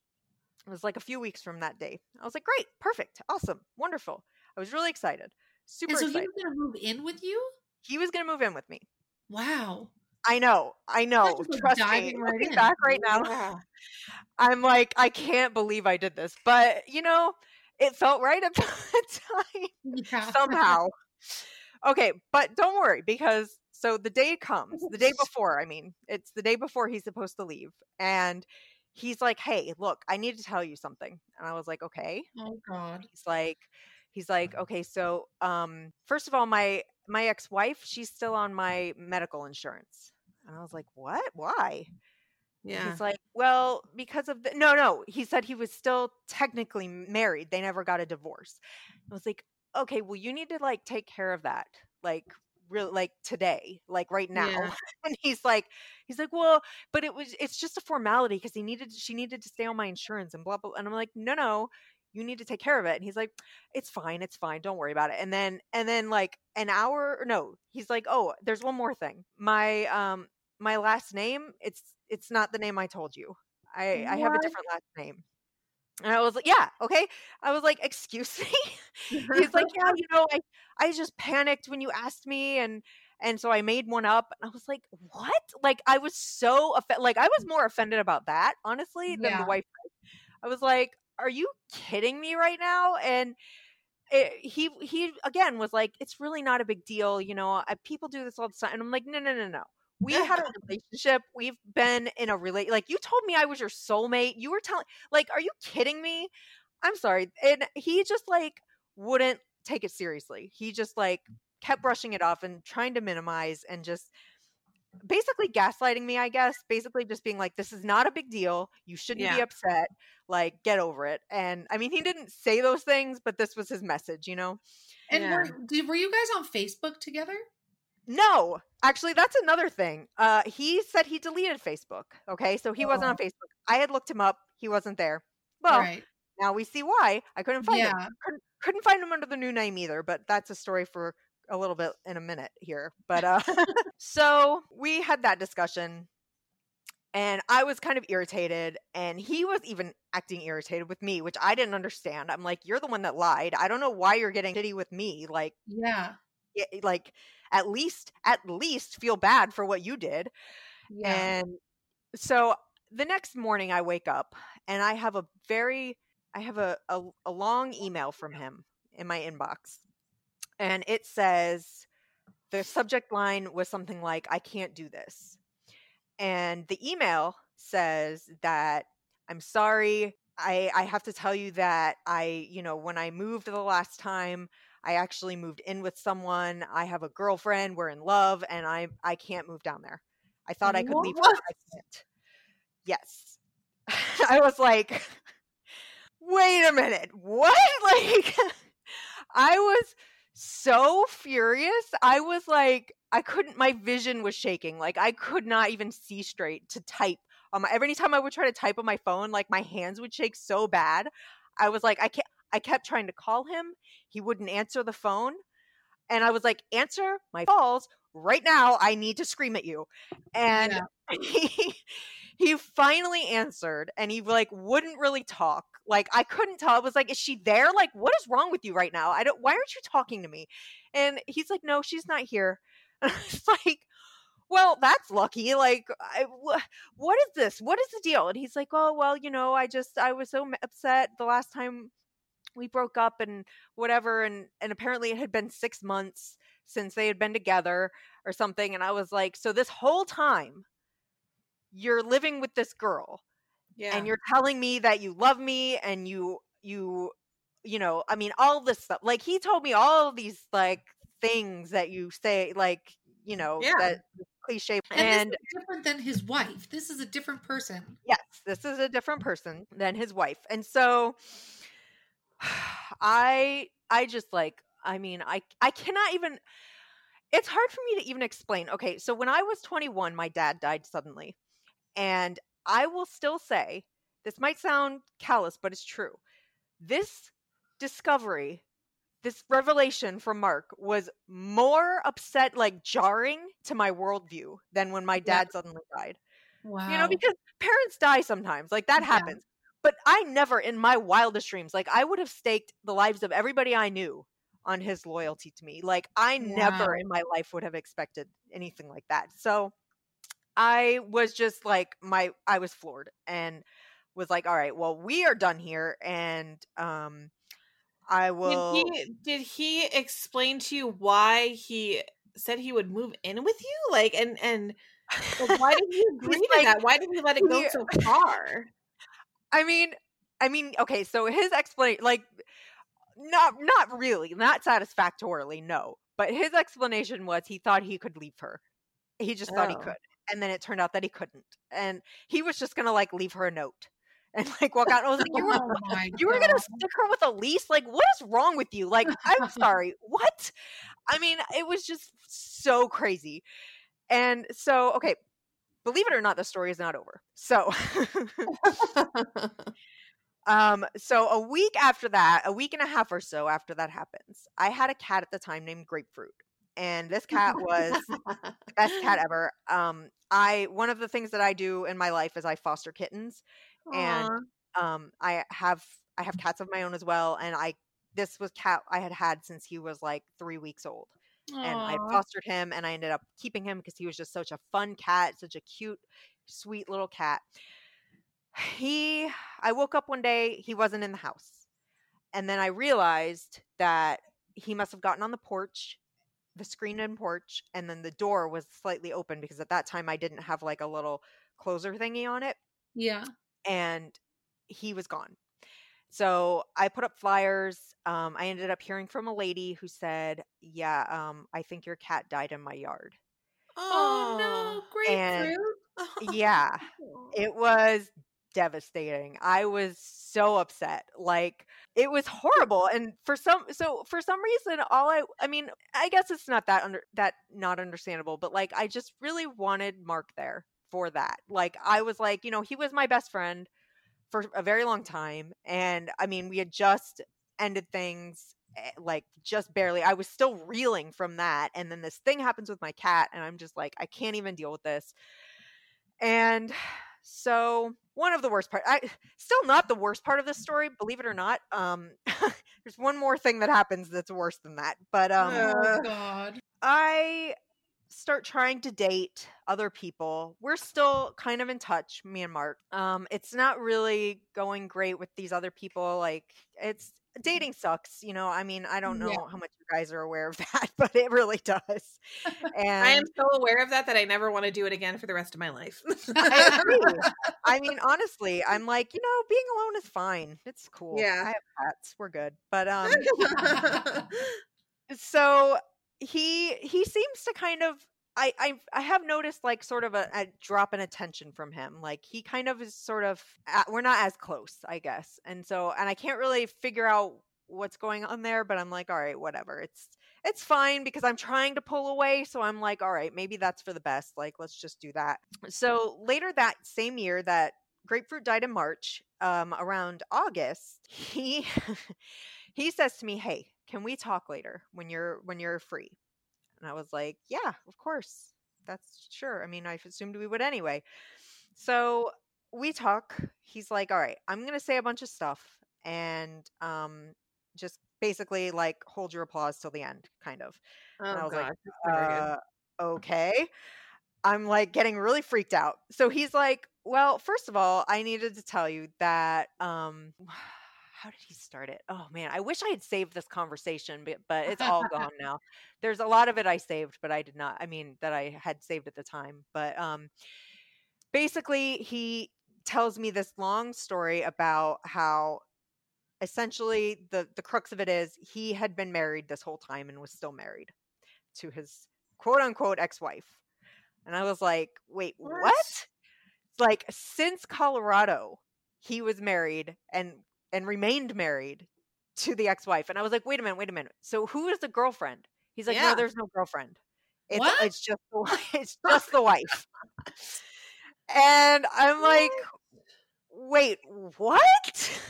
It was like a few weeks from that day. I was like, great, perfect, awesome, wonderful. I was really excited, super and so he was going to move in with you? He was going to move in with me. Wow. I know, I know. Trust me. right Looking in. back right now. I'm like, I can't believe I did this, but you know, it felt right at the time Yeah. somehow. okay, but don't worry because so the day comes, the day before, I mean, it's the day before he's supposed to leave. And he's like, Hey, look, I need to tell you something. And I was like, Okay. oh God. He's like he's like, Okay, so um first of all, my my ex-wife, she's still on my medical insurance. And I was like, What? Why? Yeah. He's like, well, because of the no, no. He said he was still technically married. They never got a divorce. I was like, okay, well, you need to like take care of that, like real, like today, like right now. Yeah. And he's like, he's like, well, but it was, it's just a formality because he needed, she needed to stay on my insurance and blah blah. And I'm like, no, no, you need to take care of it. And he's like, it's fine, it's fine, don't worry about it. And then, and then like an hour, no, he's like, oh, there's one more thing. My um my last name it's it's not the name I told you. I I have a different last name." And I was like, "Yeah, okay." I was like, "Excuse me." He's like, "Yeah, you know, I I just panicked when you asked me and and so I made one up." And I was like, "What?" Like I was so offended. Like I was more offended about that, honestly, than Yeah. the wife. I was like, "Are you kidding me right now?" And it, he he again was like, "It's really not a big deal, you know. I, people do this all the time." And I'm like, "No, no, no, no. We had a relationship. We've been in a relate. Like you told me I was your soulmate. You were telling. Like, are you kidding me? I'm sorry." And he just like wouldn't take it seriously. He just like kept brushing it off and trying to minimize and just basically gaslighting me, I guess. Basically just being like, this is not a big deal. You shouldn't be upset. Like, get over it. And I mean, he didn't say those things, but this was his message, you know? And Yeah. were, did, were you guys on Facebook together? No, actually, that's another thing. Uh, he said he deleted Facebook. Okay. So he wasn't on Facebook. I had looked him up. He wasn't there. Well, right. now we see why. I couldn't find him. Couldn't, couldn't find him under the new name either, but that's a story for a little bit in a minute here. But uh so we had that discussion and I was kind of irritated and he was even acting irritated with me, which I didn't understand. I'm like, you're the one that lied. I don't know why you're getting shitty with me. Like Yeah. like at least at least feel bad for what you did. Yeah. And so the next morning I wake up and I have a very I have a, a, a long email from him in my inbox. And it says the subject line was something like, I can't do this. And the email says that I'm sorry. I, I have to tell you that I, you know, when I moved the last time, I actually moved in with someone. I have a girlfriend. We're in love, and I I can't move down there. I thought I could leave her. I can't. Yes. I was like, wait a minute. What? Like, I was so furious. I was like, I couldn't, my vision was shaking. Like, I could not even see straight to type. My, every time I would try to type on my phone, like, my hands would shake so bad. I was like, I can't, I kept trying to call him. He wouldn't answer the phone. And I was like, answer my calls right now. I need to scream at you. And Yeah. he, he finally answered and he like wouldn't really talk. Like I couldn't tell. I was like, is she there? Like, what is wrong with you right now? I don't why aren't you talking to me? And he's like, no, she's not here. And I was like, well, that's lucky. Like, I, wh- what is this? What is the deal? And he's like, oh, well, you know, I just, I was so upset the last time we broke up and whatever. And, and apparently it had been six months since they had been together or something. And I was like, so this whole time you're living with this girl Yeah. and you're telling me that you love me and you, you, you know, I mean, all this stuff. Like he told me all these like things that you say, like, you know, Yeah. that cliche. And, and different than his wife. This is a different person. yes this is a different person than his wife and so i i just like i mean i i cannot even it's hard for me to even explain okay so when i was 21 my dad died suddenly and i will still say this might sound callous but it's true this discovery this revelation from mark was more upset like jarring to my worldview than when my dad suddenly died Wow. you know because parents die sometimes like that Yeah. happens but i never in my wildest dreams like i would have staked the lives of everybody i knew on his loyalty to me like i never in my life would have expected anything like that so i was just like my i was floored and was like all right well we are done here and um i will Did he did he explain to you why he said he would move in with you? Like and and like, why did he agree to like, that? Why did he let it go so far? I mean, I mean, okay, so his explanation, like, not not really, not satisfactorily, no. But his explanation was he thought he could leave her. He just thought he Oh. could, and then it turned out that he couldn't, and he was just gonna like leave her a note and like walk out. And I was like, you were Oh you were gonna stick her with a lease? Like, what is wrong with you? Like, I'm sorry, what? I mean, it was just so crazy. And so, okay, believe it or not, the story is not over. So, um, so a week after that, a week and a half or so after that happens, I had a cat at the time named Grapefruit. And this cat was the best cat ever. Um, I one of the things that I do in my life is I foster kittens, and um, I have I have cats of my own as well, and I this was cat I had had since he was like three weeks old, and I fostered him, and I ended up keeping him because he was just such a fun cat, such a cute, sweet little cat. He, I woke up one day, he wasn't in the house, and then I realized that he must have gotten on the porch the screened in porch and then the door was slightly open because at that time I didn't have like a little closer thingy on it Yeah. and he was gone. So I put up flyers. Um, I ended up hearing from a lady who said, "Yeah, um, I think your cat died in my yard." Oh no, And- grapefruit. Yeah, it was devastating. I was so upset. Like it was horrible. And for some so for some reason all I I mean, I guess it's not that under that not understandable, but like I just really wanted Mark there for that. Like I was like, you know, he was my best friend for a very long time and I mean, we had just ended things eh, like just barely. I was still reeling from that and then this thing happens with my cat and I'm just like I can't even deal with this. And so one of the worst part I still not the worst part of this story, believe it or not. Um there's one more thing that happens that's worse than that. But um oh God. I start trying to date other people. We're still kind of in touch, me and Mark. Um, it's not really going great with these other people. Like it's dating sucks, you know. I mean, I don't know Yeah. how much you guys are aware of that, but it really does. And I am so aware of that that I never want to do it again for the rest of my life. I agree. I mean, honestly, I'm like, you know, being alone is fine. It's cool. Yeah. I have cats. We're good. But um so he he seems to kind of I, I I have noticed like sort of a, a drop in attention from him. Like he kind of is sort of at, we're not as close, I guess. And so and I can't really figure out what's going on there, but I'm like, all right, whatever. It's it's fine because I'm trying to pull away, so I'm like, all right, maybe that's for the best. Like let's just do that. So later that same year that Grapefruit died in March, um around August, he he says to me, "Hey, can we talk later when you're when you're free?" And I was like, "Yeah, of course. That's sure. I mean, I assumed we would anyway." So we talk. He's like, "All right, I'm gonna say a bunch of stuff, and um, just basically like hold your applause till the end, kind of." oh I was god. like, that's never good. uh, okay. I'm like getting really freaked out. So he's like, well, first of all, I needed to tell you that um how did he start it? Oh man, I wish I had saved this conversation, but, but it's all gone now. There's a lot of it I saved, but I did not. I mean, that I had saved at the time. But um basically he tells me this long story about how essentially the the crux of it is he had been married this whole time and was still married to his quote unquote ex-wife. And I was like, "Wait, What? what?" Like since Colorado, he was married and and remained married to the ex-wife. And I was like, "Wait a minute, wait a minute. So who is the girlfriend?" He's like, Yeah. "No, there's no girlfriend. It's What? it's just the, it's just the wife." And I'm like, wait, what?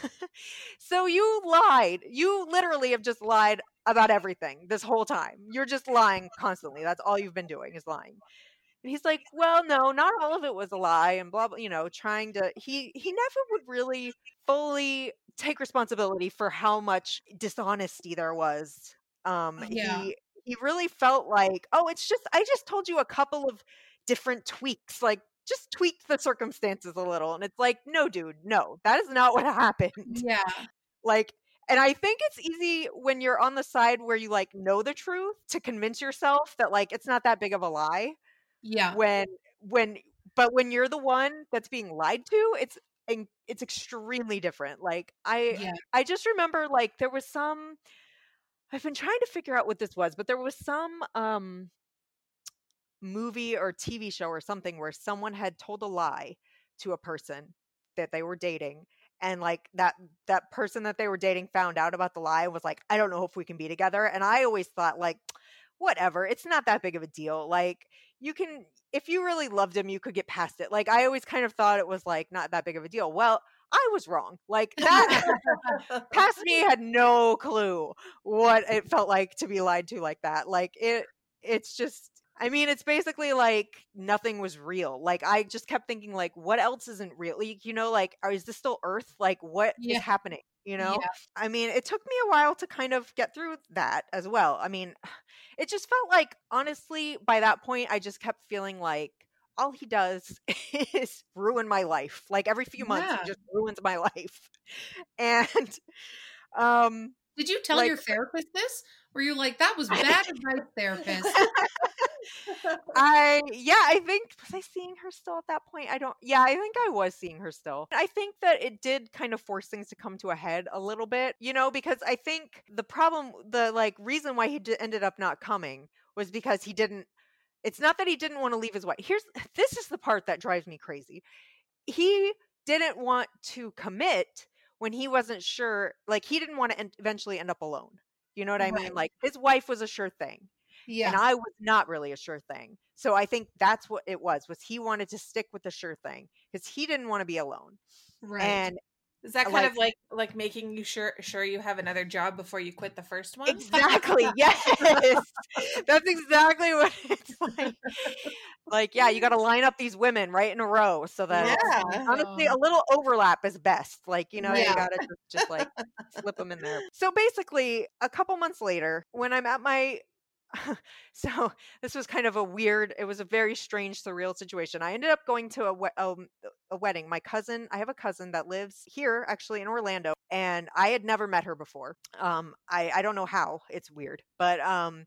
so you lied. You literally have just lied about everything this whole time. You're just lying constantly. That's all you've been doing is lying. And he's like, well, no, not all of it was a lie and blah blah, you know, trying to he he never would really fully take responsibility for how much dishonesty there was. Um Yeah. he he really felt like, oh, it's just I just told you a couple of different tweaks, like just tweaked the circumstances a little. And it's like, no, dude, no, that is not what happened. Yeah. Like, and I think it's easy when you're on the side where you like know the truth to convince yourself that like it's not that big of a lie. Yeah. When, when, but when you're the one that's being lied to, it's, it's extremely different. Like, I, Yeah. I just remember like there was some, I've been trying to figure out what this was, but there was some, um, movie or TV show or something where someone had told a lie to a person that they were dating and like that that person that they were dating found out about the lie and was like I don't know if we can be together and I always thought like whatever it's not that big of a deal like you can if you really loved him you could get past it like I always kind of thought it was like not that big of a deal well I was wrong like that past me had no clue what it felt like to be lied to like that like it it's just I mean, it's basically like nothing was real. Like I just kept thinking, like, what else isn't real? Like, you know, like, is this still Earth? Like, what is Yeah. happening? You know? Yeah. I mean, it took me a while to kind of get through that as well. I mean, it just felt like, honestly, by that point, I just kept feeling like all he does is ruin my life. Like every few months, Yeah. he just ruins my life. And, um, Did you tell Like- your therapist this? Were you like, that was bad advice, therapist? I yeah, I think was I seeing her still at that point? I don't yeah, I think I was seeing her still. I think that it did kind of force things to come to a head a little bit, you know, because I think the problem the like reason why he d- ended up not coming was because he didn't it's not that he didn't want to leave his wife. Here's this is the part that drives me crazy. He didn't want to commit when he wasn't sure like he didn't want to en- eventually end up alone. You know what I mean? Like his wife was a sure thing yeah. and I was not really a sure thing. So I think that's what it was. Was he wanted to stick with the sure thing because he didn't want to be alone. right. And Is that kind Like- of like like making you sure sure you have another job before you quit the first one? exactly, yes, that's exactly what it's like. Like, yeah, you got to line up these women right in a row so that Yeah. honestly a little overlap is best. Like, you know, you got to just, just like slip them in there. So basically, a couple months later, when I'm at my so this was kind of a weird it was a very strange surreal situation. I ended up going to a, we- um, a wedding. My cousin i have a cousin that lives here actually in orlando and i had never met her before. Um i i don't know how it's weird but um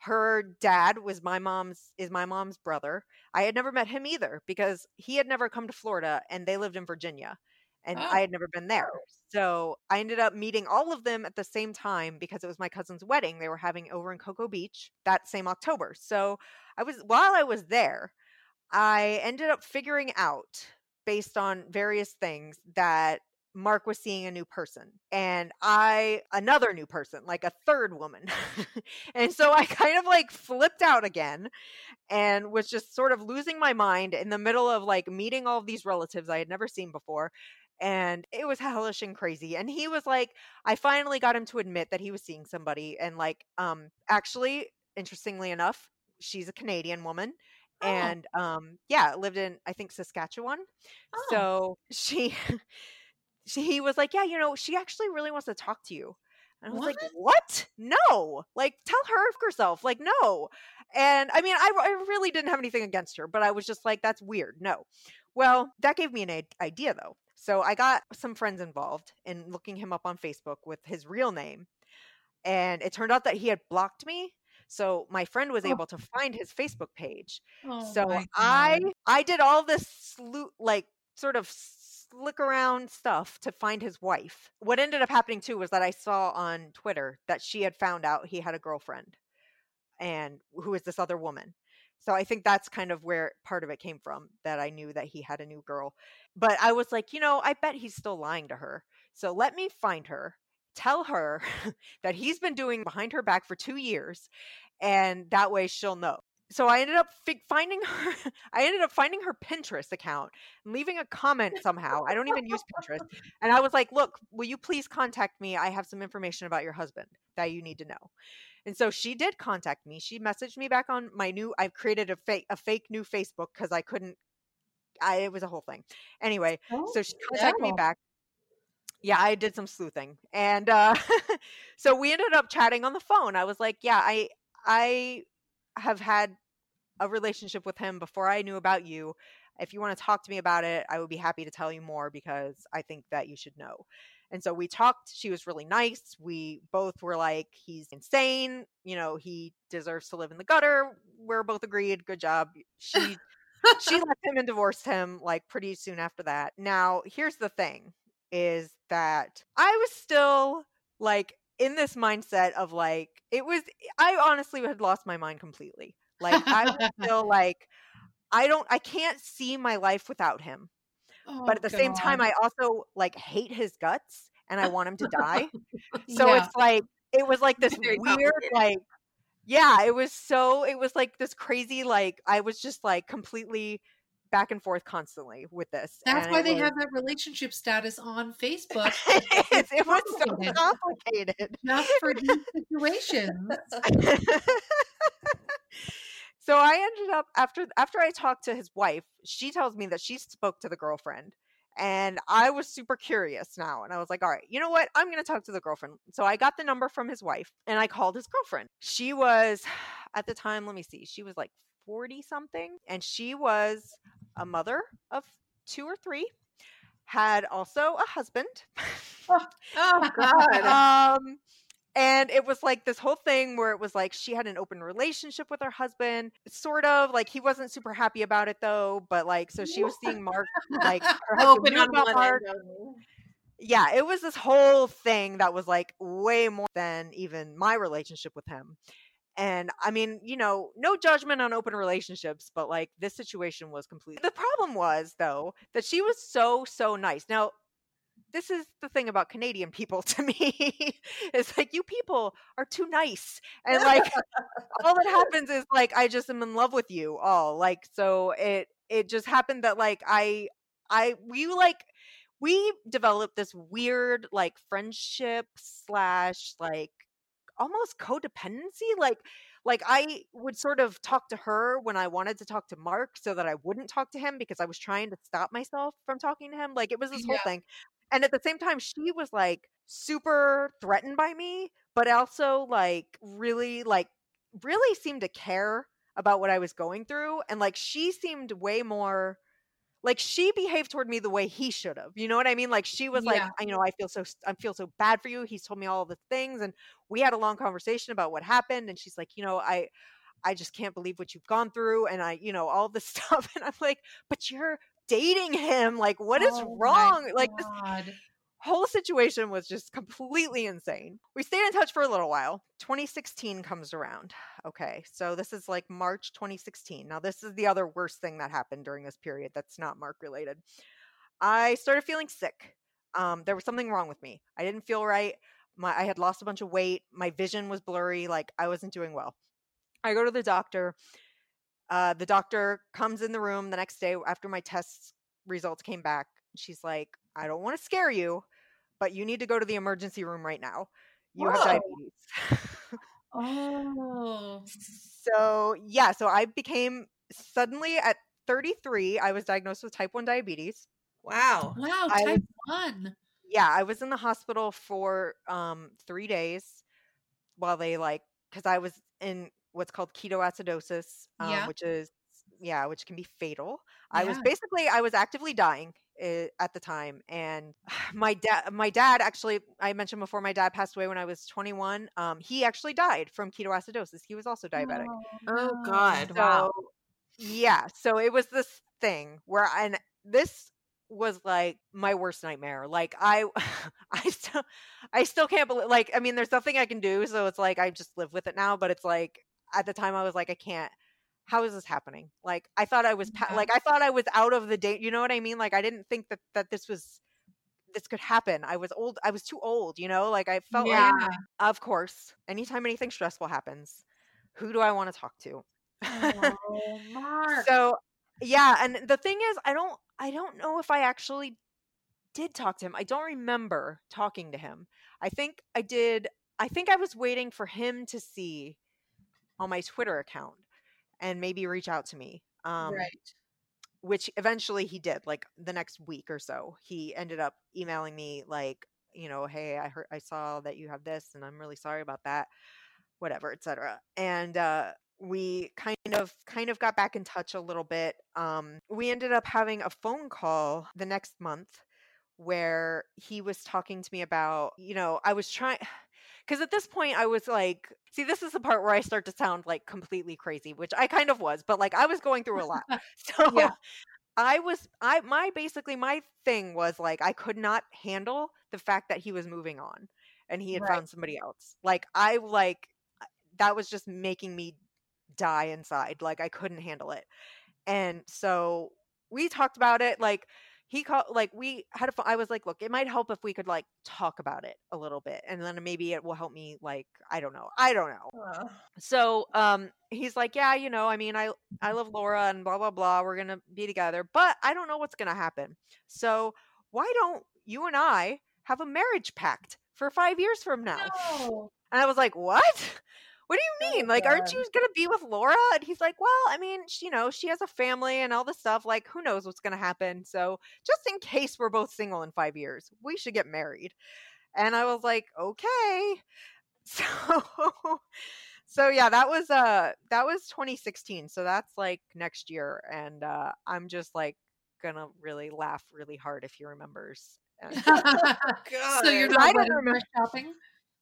her dad was my mom's is my mom's brother. I had never met him either because he had never come to florida and they lived in virginia and Oh. i had never been there so I ended up meeting all of them at the same time because it was my cousin's wedding they were having over in Cocoa Beach that same October. So I was while I was there, I ended up figuring out based on various things that Mark was seeing a new person and I another new person, like a third woman. and so I kind of like flipped out again and was just sort of losing my mind in the middle of like meeting all of these relatives I had never seen before and it was hellish and crazy and he was like i finally got him to admit that he was seeing somebody and like um actually interestingly enough she's a canadian woman Oh. and um yeah lived in i think saskatchewan Oh. so she she he was like yeah you know she actually really wants to talk to you and I was like, what? No. Like, tell her herself. Like, no. And I mean, I, I really didn't have anything against her, but I was just like, that's weird. No. Well, that gave me an idea though. So I got some friends involved in looking him up on Facebook with his real name. And it turned out that he had blocked me. So my friend was Oh. able to find his Facebook page. Oh so I I did all this like sort of slick around stuff to find his wife. What ended up happening too was that I saw on Twitter that she had found out he had a girlfriend and who is this other woman. So I think that's kind of where part of it came from that I knew that he had a new girl. But I was like, you know, I bet he's still lying to her. So let me find her, tell her that he's been doing behind her back for 2 years and that way she'll know. So I ended up fi- finding her I ended up finding her Pinterest account and leaving a comment somehow. I don't even use Pinterest. And I was like, "Look, will you please contact me? I have some information about your husband that you need to know." And so she did contact me. She messaged me back on my new I've created a fake a fake new Facebook cuz I couldn't I it was a whole thing. Anyway, Oh, so she contacted me yeah. back. Yeah, I did some sleuthing. And uh so we ended up chatting on the phone. I was like, "Yeah, I I have had a relationship with him before I knew about you. If you want to talk to me about it, I would be happy to tell you more because I think that you should know." And so we talked. She was really nice. We both were like, he's insane. You know, he deserves to live in the gutter. We're both agreed. Good job. She she left him and divorced him like pretty soon after that. Now, here's the thing is that I was still like in this mindset of like it was I honestly had lost my mind completely. Like I was still like I don't I can't see my life without him. Oh, But at the same time I also like hate his guts and I want him to die. So Yeah. it's like it was like this Very weird like yeah, it was so it was like this crazy like I was just like completely back and forth constantly with this. That's and why they was- have that relationship status on Facebook, it, it was so complicated. complicated. just for these situations. So I ended up after after I talked to his wife, she tells me that she spoke to the girlfriend. And I was super curious now. And I was like, all right, you know what? I'm going to talk to the girlfriend. So I got the number from his wife and I called his girlfriend. She was, at the time, let me see, she was like 40 something. And she was a mother of two or three, had also a husband. Oh God. um, and it was like this whole thing where it was like she had an open relationship with her husband, sort of like he wasn't super happy about it though. But like, so she was seeing Mark, like Open on about Mark. end. Yeah, it was this whole thing that was like way more than even my relationship with him. And I mean, you know, no judgment on open relationships, but like this situation was completely. The problem was, though, that she was so, so nice. Now, this is the thing about Canadian people to me. it's like you people are too nice. And like all that happens is like I just am in love with you all. Like so it it just happened that like I I we like we developed this weird like friendship slash like almost codependency like like i would sort of talk to her when i wanted to talk to mark so that i wouldn't talk to him because i was trying to stop myself from talking to him like it was this whole thing and at the same time she was like super threatened by me but also like really like really seemed to care about what i was going through and like she seemed way more like she behaved toward me the way he should have you know what i mean like she was like Yeah. "I- you know i feel so i feel so bad for you he's told me all the things and we had a long conversation about what happened and she's like you know i i just can't believe what you've gone through and i you know all this stuff and i'm like but you're dating him like what is Oh wrong like this whole situation was just completely insane. We stayed in touch for a little while. 2016 comes around. Okay, so this is like March 2016. Now, this is the other worst thing that happened during this period that's not Mark related. I started feeling sick. Um, there was something wrong with me. I didn't feel right. My, I had lost a bunch of weight. My vision was blurry. Like I wasn't doing well. I go to the doctor. Uh, the doctor comes in the room the next day after my test results came back. She's like, I don't want to scare you, but you need to go to the emergency room right now. You have diabetes. Oh. so, yeah, so I became suddenly at 33, I was diagnosed with type 1 diabetes. Wow. Wow, I type one. Yeah, I was in the hospital for um 3 days while they like cuz I was in what's called ketoacidosis, um, Yeah. which is yeah, which can be fatal. I was basically I was actively dying uh, at the time and my dad my dad actually I mentioned before my dad passed away when I was 21. Um he actually died from ketoacidosis. He was also diabetic. Oh no. God. Wow. Yeah, so it was this thing where and this was like my worst nightmare. Like I I still I still can't believe like I mean there's nothing I can do, so it's like I just live with it now, but it's like at the time I was like I can't how is this happening? Like I thought I was pa- like I thought I was out of the date, you know what I mean? Like I didn't think that that this was this could happen. I was old. I was too old, you know? Like I felt Yeah. like of course, anytime anything stressful happens, who do I want to talk to? Oh, so yeah and the thing is i don't i don't know if i actually did talk to him i don't remember talking to him i think i did i think i was waiting for him to see on my twitter account and maybe reach out to me um right. which eventually he did like the next week or so he ended up emailing me like you know hey i heard i saw that you have this and i'm really sorry about that whatever etc and uh we kind of kind of got back in touch a little bit um we ended up having a phone call the next month where he was talking to me about you know i was trying because at this point i was like see this is the part where i start to sound like completely crazy which i kind of was but like i was going through a lot so Yeah. i was i my basically my thing was like i could not handle the fact that he was moving on and he had Right. found somebody else like i like that was just making me die inside like i couldn't handle it and so we talked about it like he called like we had a i was like look it might help if we could like talk about it a little bit and then maybe it will help me like i don't know i don't know. So um he's like yeah you know i mean i i love laura and blah blah blah we're gonna be together but i don't know what's gonna happen. So why don't you and i have a marriage pact for five years from now? No. and I was like, what? What do you mean? Like, aren't you gonna be with Laura? And he's like, Well, I mean, she, you know, she has a family and all this stuff. Like, who knows what's gonna happen? So, just in case we're both single in five years, we should get married. And I was like, Okay. So, so yeah, that was uh that was 2016. So that's like next year, and uh I'm just like gonna really laugh really hard if he remembers. So you're not wedding remember- shopping?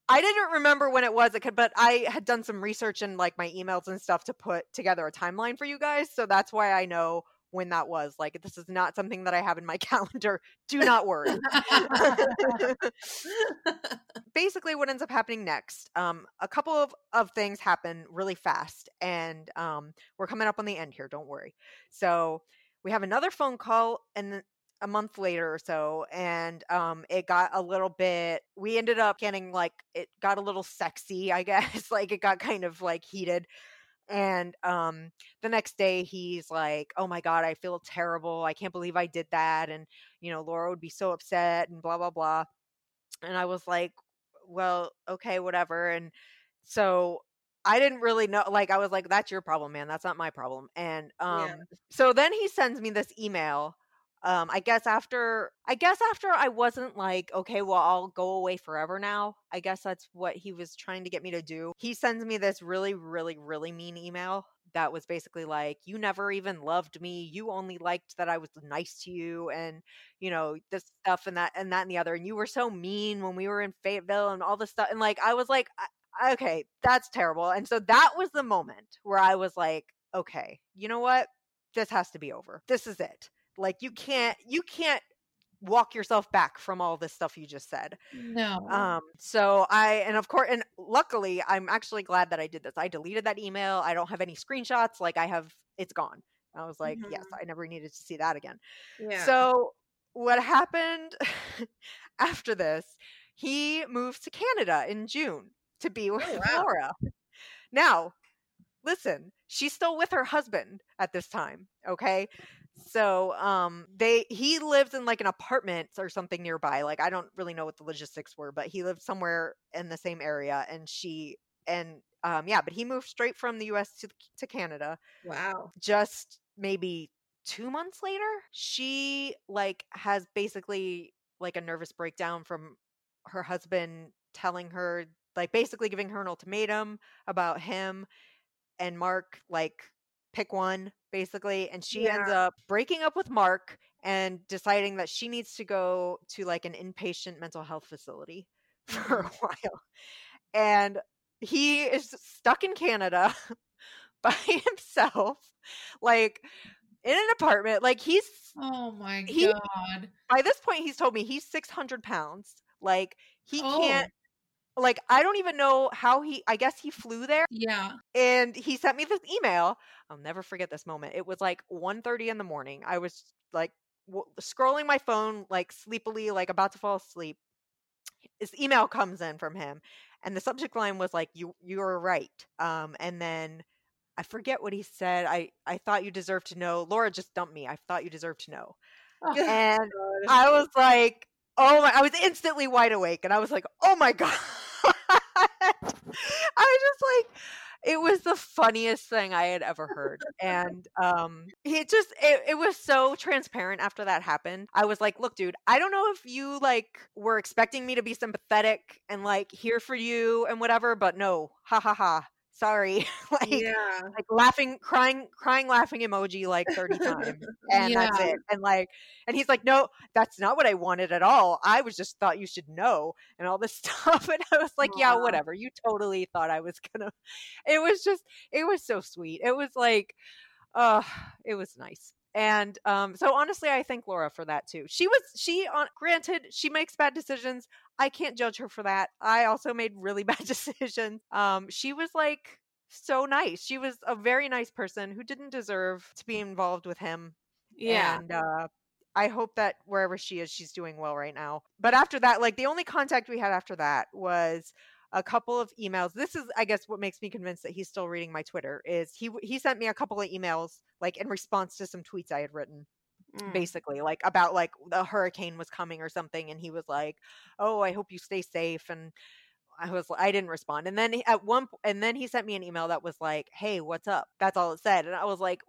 I didn't remember when it was, it could- but I had done some research in like my emails and stuff to put together a timeline for you guys. So that's why I know when that was. Like, this is not something that I have in my calendar. Do not worry. Basically, what ends up happening next, um, a couple of, of things happen really fast, and um, we're coming up on the end here. Don't worry. So we have another phone call, and a month later or so and um it got a little bit we ended up getting like it got a little sexy i guess like it got kind of like heated and um the next day he's like oh my god i feel terrible i can't believe i did that and you know laura would be so upset and blah blah blah and i was like well okay whatever and so i didn't really know like i was like that's your problem man that's not my problem and um Yeah. so then he sends me this email um i guess after i guess after i wasn't like okay well i'll go away forever now i guess that's what he was trying to get me to do. He sends me this really really really mean email that was basically like you never even loved me. You only liked that i was nice to you and you know this stuff and that and that and the other and you were so mean when we were in fayetteville and all this stuff and like i was like okay that's terrible and so that was the moment where i was like okay you know what? This has to be over. This is it like you can't you can't walk yourself back from all this stuff you just said. No. um so i and of course and luckily i'm actually glad that i did this. I deleted that email. I don't have any screenshots. Like i have it's gone. I was like yes i never needed to see that again. Yeah. so what happened after this he moved to canada in june to be with wow. laura. Now listen she's still with her husband at this time okay so um they he lived in like an apartment or something nearby like i don't really know what the logistics were but he lived somewhere in the same area and she and um yeah but he moved straight from the us to to canada wow. just maybe two months later she like has basically like a nervous breakdown from her husband telling her like basically giving her an ultimatum about him and mark like pick one basically and she ends up breaking up with mark and deciding that she needs to go to like an inpatient mental health facility for a mm-hmm. while and he is stuck in canada by himself like in an apartment like he's oh my he- god. by this point he's told me he's 600 pounds like he Oh. can't like i don't even know how he i guess he flew there Yeah. and he sent me this email. I'll never forget this moment. It was like 1.30 in the morning. I was like w- scrolling my phone like sleepily like about to fall asleep. This email comes in from him and the subject line was like you you were right. Um and then i forget what he said. I i thought you deserved to know. Laura just dumped me. I thought you deserved to know. Oh, and I was like, oh my, I was instantly wide awake and I was like, oh my God. I was just like, it was the funniest thing I had ever heard. And um it just it, it was so transparent after that happened. I was like, look, dude, I don't know if you like were expecting me to be sympathetic and like here for you and whatever, but no, ha ha ha. Sorry. like yeah. like laughing, crying, crying, laughing emoji like 30 times. And that's it. And like, and he's like, no, that's not what I wanted at all. I was just thought you should know and all this stuff. And I was like, yeah, whatever. You totally thought I was gonna, it was just, it was so sweet. It was like, uh, it was nice. And um, so honestly, I thank Laura for that too. She was she on granted she makes bad decisions. I can't judge her for that. I also made really bad decisions. Um, she was like so nice. She was a very nice person who didn't deserve to be involved with him. Yeah. And uh, I hope that wherever she is, she's doing well right now. But after that, like the only contact we had after that was a couple of emails. This is, I guess, what makes me convinced that he's still reading my Twitter. Is he he sent me a couple of emails like in response to some tweets I had written Mm. basically like about like the hurricane was coming or something and he was like oh i hope you stay safe and I was I didn't respond. And then he- at one and then he sent me an email that was like, "Hey, what's up?" That's all it said. And I was like,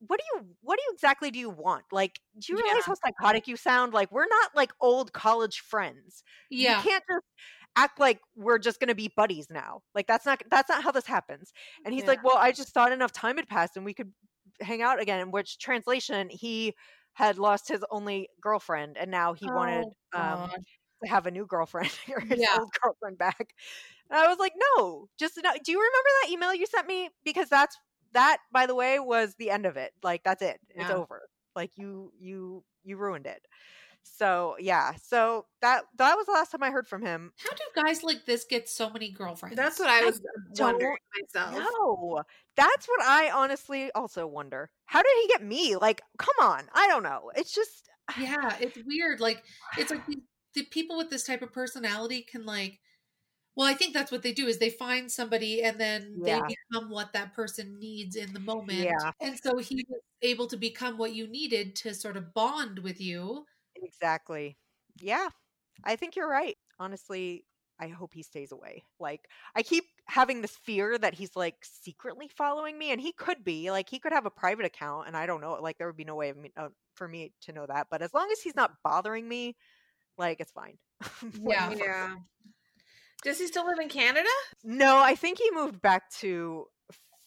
"What do you what do you exactly do you want? Like, do you realize Yeah. how psychotic you sound? Like, we're not like old college friends. Yeah. You can't just act like we're just going to be buddies now. Like that's not that's not how this happens." And he's Yeah. like, "Well, I just thought enough time had passed and we could hang out again." In which translation, he had lost his only girlfriend and now he wanted Oh, um to have a new girlfriend or his Yeah. old girlfriend back. And I was like, no, just no. Do you remember that email you sent me? Because that's that, by the way, was the end of it. Like that's it. It's over. Like you you you ruined it. So yeah. So that that was the last time I heard from him. How do guys like this get so many girlfriends? That's what I was wondering myself. No, that's what I honestly also wonder. How did he get me? Like, come on. I don't know. It's just yeah, it's weird. Like it's like the, the people with this type of personality can like well, I think that's what they do is they find somebody and then Yeah. they become what that person needs in the moment. Yeah. And so he was able to become what you needed to sort of bond with you. Exactly. Yeah. I think you're right. Honestly, I hope he stays away. Like, I keep having this fear that he's like secretly following me, and he could be. Like, he could have a private account, and I don't know. Like, there would be no way of me, uh, for me to know that. But as long as he's not bothering me, like, it's fine. Yeah. Yeah. Does he still live in Canada? No, I think he moved back to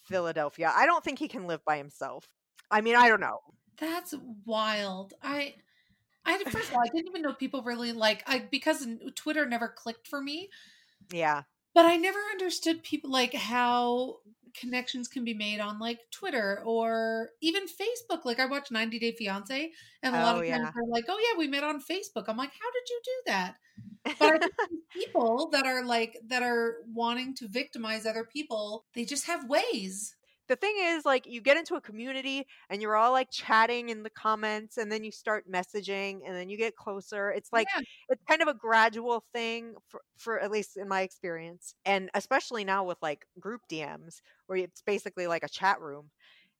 Philadelphia. I don't think he can live by himself. I mean, I don't know. That's wild. I I first of all, I didn't even know people really like I because Twitter never clicked for me. Yeah. but I never understood people like how connections can be made on like Twitter or even Facebook. Like I watched 90 Day Fiance and a lot Oh, of yeah. they're like, "Oh yeah, we met on Facebook." I'm like, "How did you do that?" But people that are like that are wanting to victimize other people, they just have ways. The thing is like you get into a community and you're all like chatting in the comments and then you start messaging and then you get closer it's like Yeah. it's kind of a gradual thing for, for at least in my experience and especially now with like group dms where it's basically like a chat room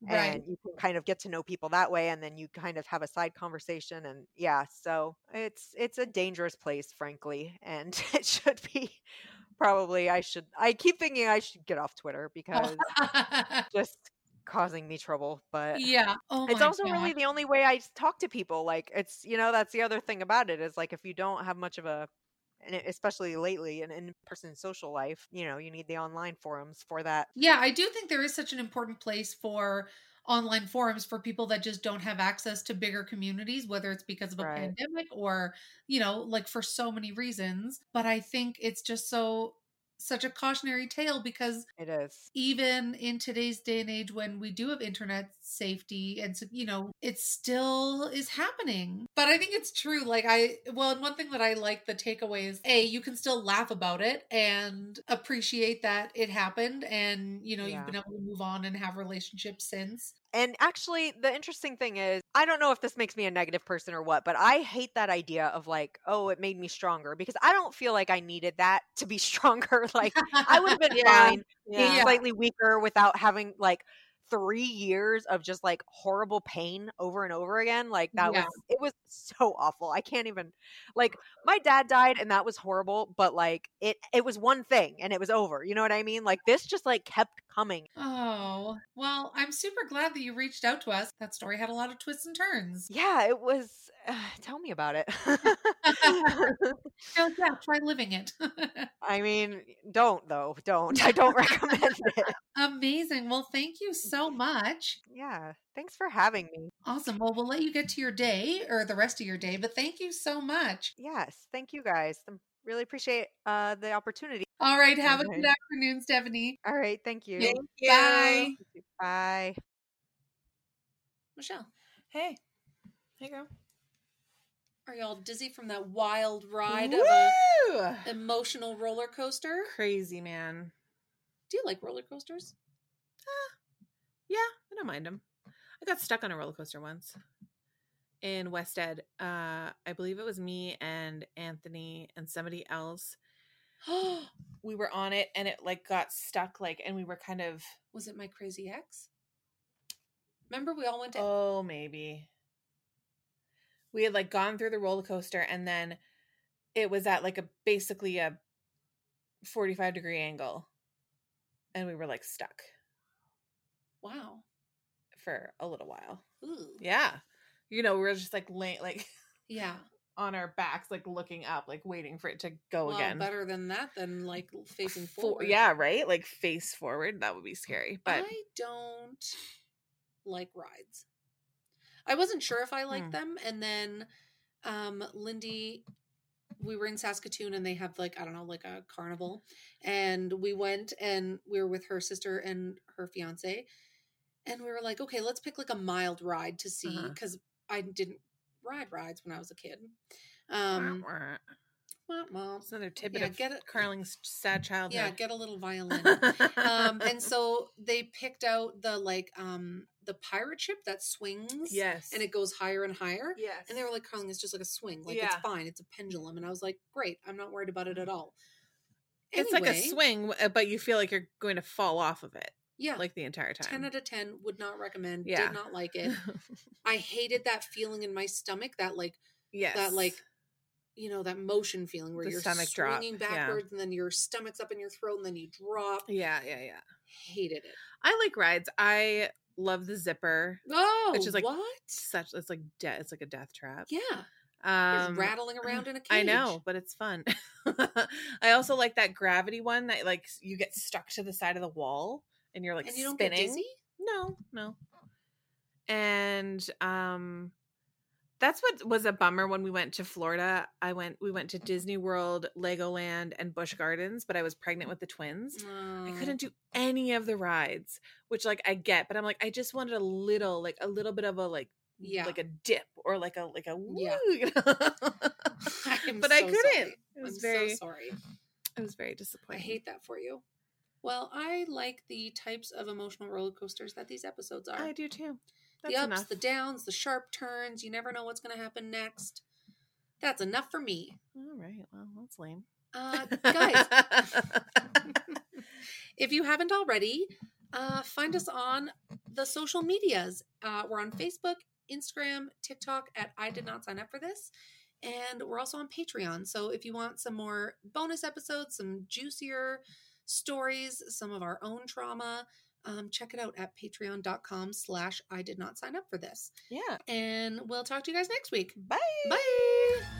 and you can kind of get to know people that way and then you kind of have a side conversation and yeah so it's it's a dangerous place frankly and it should be probably i should i keep thinking i should get off twitter because just causing me trouble but yeah. Oh it's also really the only way I talk to people like it's you know that's the other thing about it is like if you don't have much of a and especially lately an in-person social life you know you need the online forums for that Yeah, I do think there is such an important place for online forums for people that just don't have access to bigger communities, whether it's because of a Right. pandemic or, you know, like for so many reasons. But I think it's just so such a cautionary tale because it is. even in today's day and age when we do have internet safety and so you know it still is happening. But i think it's true like i well and one thing that i like the takeaway is a you can still laugh about it and appreciate that it happened and you know Yeah. you've been able to move on and have relationships since and actually the interesting thing is i don't know if this makes me a negative person or what but i hate that idea of like oh it made me stronger because i don't feel like i needed that to be stronger like i would have been Yeah. fine being Yeah. slightly weaker without having like three years of just like horrible pain over and over again like that Yeah. was it was so awful i can't even like my dad died and that was horrible but like it it was one thing and it was over you know what i mean? Like this just like kept coming. Oh well i'm super glad that you reached out to us that story had a lot of twists and turns. Yeah it was uh, tell me about it. Yeah try living it. I mean don't though don't i don't recommend it. Amazing well thank you so much yeah thanks for having me Awesome. Well, we'll let you get to your day or the rest of your day, but thank you so much. yes thank you guys I really appreciate uh the opportunity All right. Have a good afternoon, Stephanie. all right thank you Thank you. Bye. bye Michelle, Hey. Hey, girl. are you all dizzy from that wild ride of a Woo! emotional roller coaster? Crazy, man. Do you like roller coasters? Yeah, I don't mind them. I got stuck on a roller coaster once in West Ed. Uh, I believe it was me and Anthony and somebody else. we were on it and it like got stuck like and we were kind of Was it my crazy ex? Remember we all went to oh maybe we had like gone through the roller coaster and then it was at like a basically a 45 degree angle and we were like stuck Wow. for a little while. Ooh. Yeah. You know, we were just like laying like Yeah. on our backs, like looking up, like waiting for it to go well, again. better than that than like facing For- forward. yeah, right? Like face forward. That would be scary. But I don't like rides. I wasn't sure if I liked Hmm. them, and then um Lindy, we were in Saskatoon, and they have like I don't know, like a carnival, and we went and we were with her sister and her fiance, and we were like, okay, let's pick like a mild ride to see Uh-huh. because I didn't ride rides when I was a kid. Um, wah, wah. It's another tidbit Yeah, of get it- Carling's sad childhood. yeah, get a little violin. um and so they picked out the like um the pirate ship that swings yes, and it goes higher and higher yes, and they were like carling it's just like a swing like it's fine it's a pendulum and i was like great i'm not worried about it at all it's like a swing, uh, but you feel like you're going to fall off of it yeah like the entire time. 10 out of 10 would not recommend Yeah. did not like it i hated that feeling in my stomach that like yes, that like you know that motion feeling where The you're stomach drop, swinging yeah. backwards and then your stomach's up in your throat and then you drop yeah, yeah, yeah. hated it I like rides. I love the zipper. oh Which is like- what Such it's like de- it's like a death trap. yeah Um, You're rattling around in a cage. I know, but it's fun. I also like that gravity one that like you get stuck to the side of the wall and you're like and you don't spinning. No, no. And um that's what was a bummer when we went to Florida. I went we went to Disney World, Legoland, and Busch Gardens, but I was pregnant with the twins. I Oh. couldn't do any of the rides, which like I get, but I'm like I just wanted a little like a little bit of a like Yeah. like a dip or like a like a woo, Yeah. you know? I'm but I couldn't. sorry. It was I'm very so sorry. it was very disappointing. I hate that for you. Well, I like the types of emotional roller coasters that these episodes are. I do too. the ups, enough. the downs, the sharp turns. You never know what's going to happen next. That's enough for me. All right. Well, that's lame. Uh, guys, if you haven't already, uh, find us on the social medias. Uh, we're on Facebook, Instagram, TikTok at I Did Not Sign Up for This. And we're also on Patreon. So if you want some more bonus episodes, some juicier stories, some of our own trauma, um, check it out at patreon.com slash I did not sign up for this. yeah. And we'll talk to you guys next week. Bye. Bye.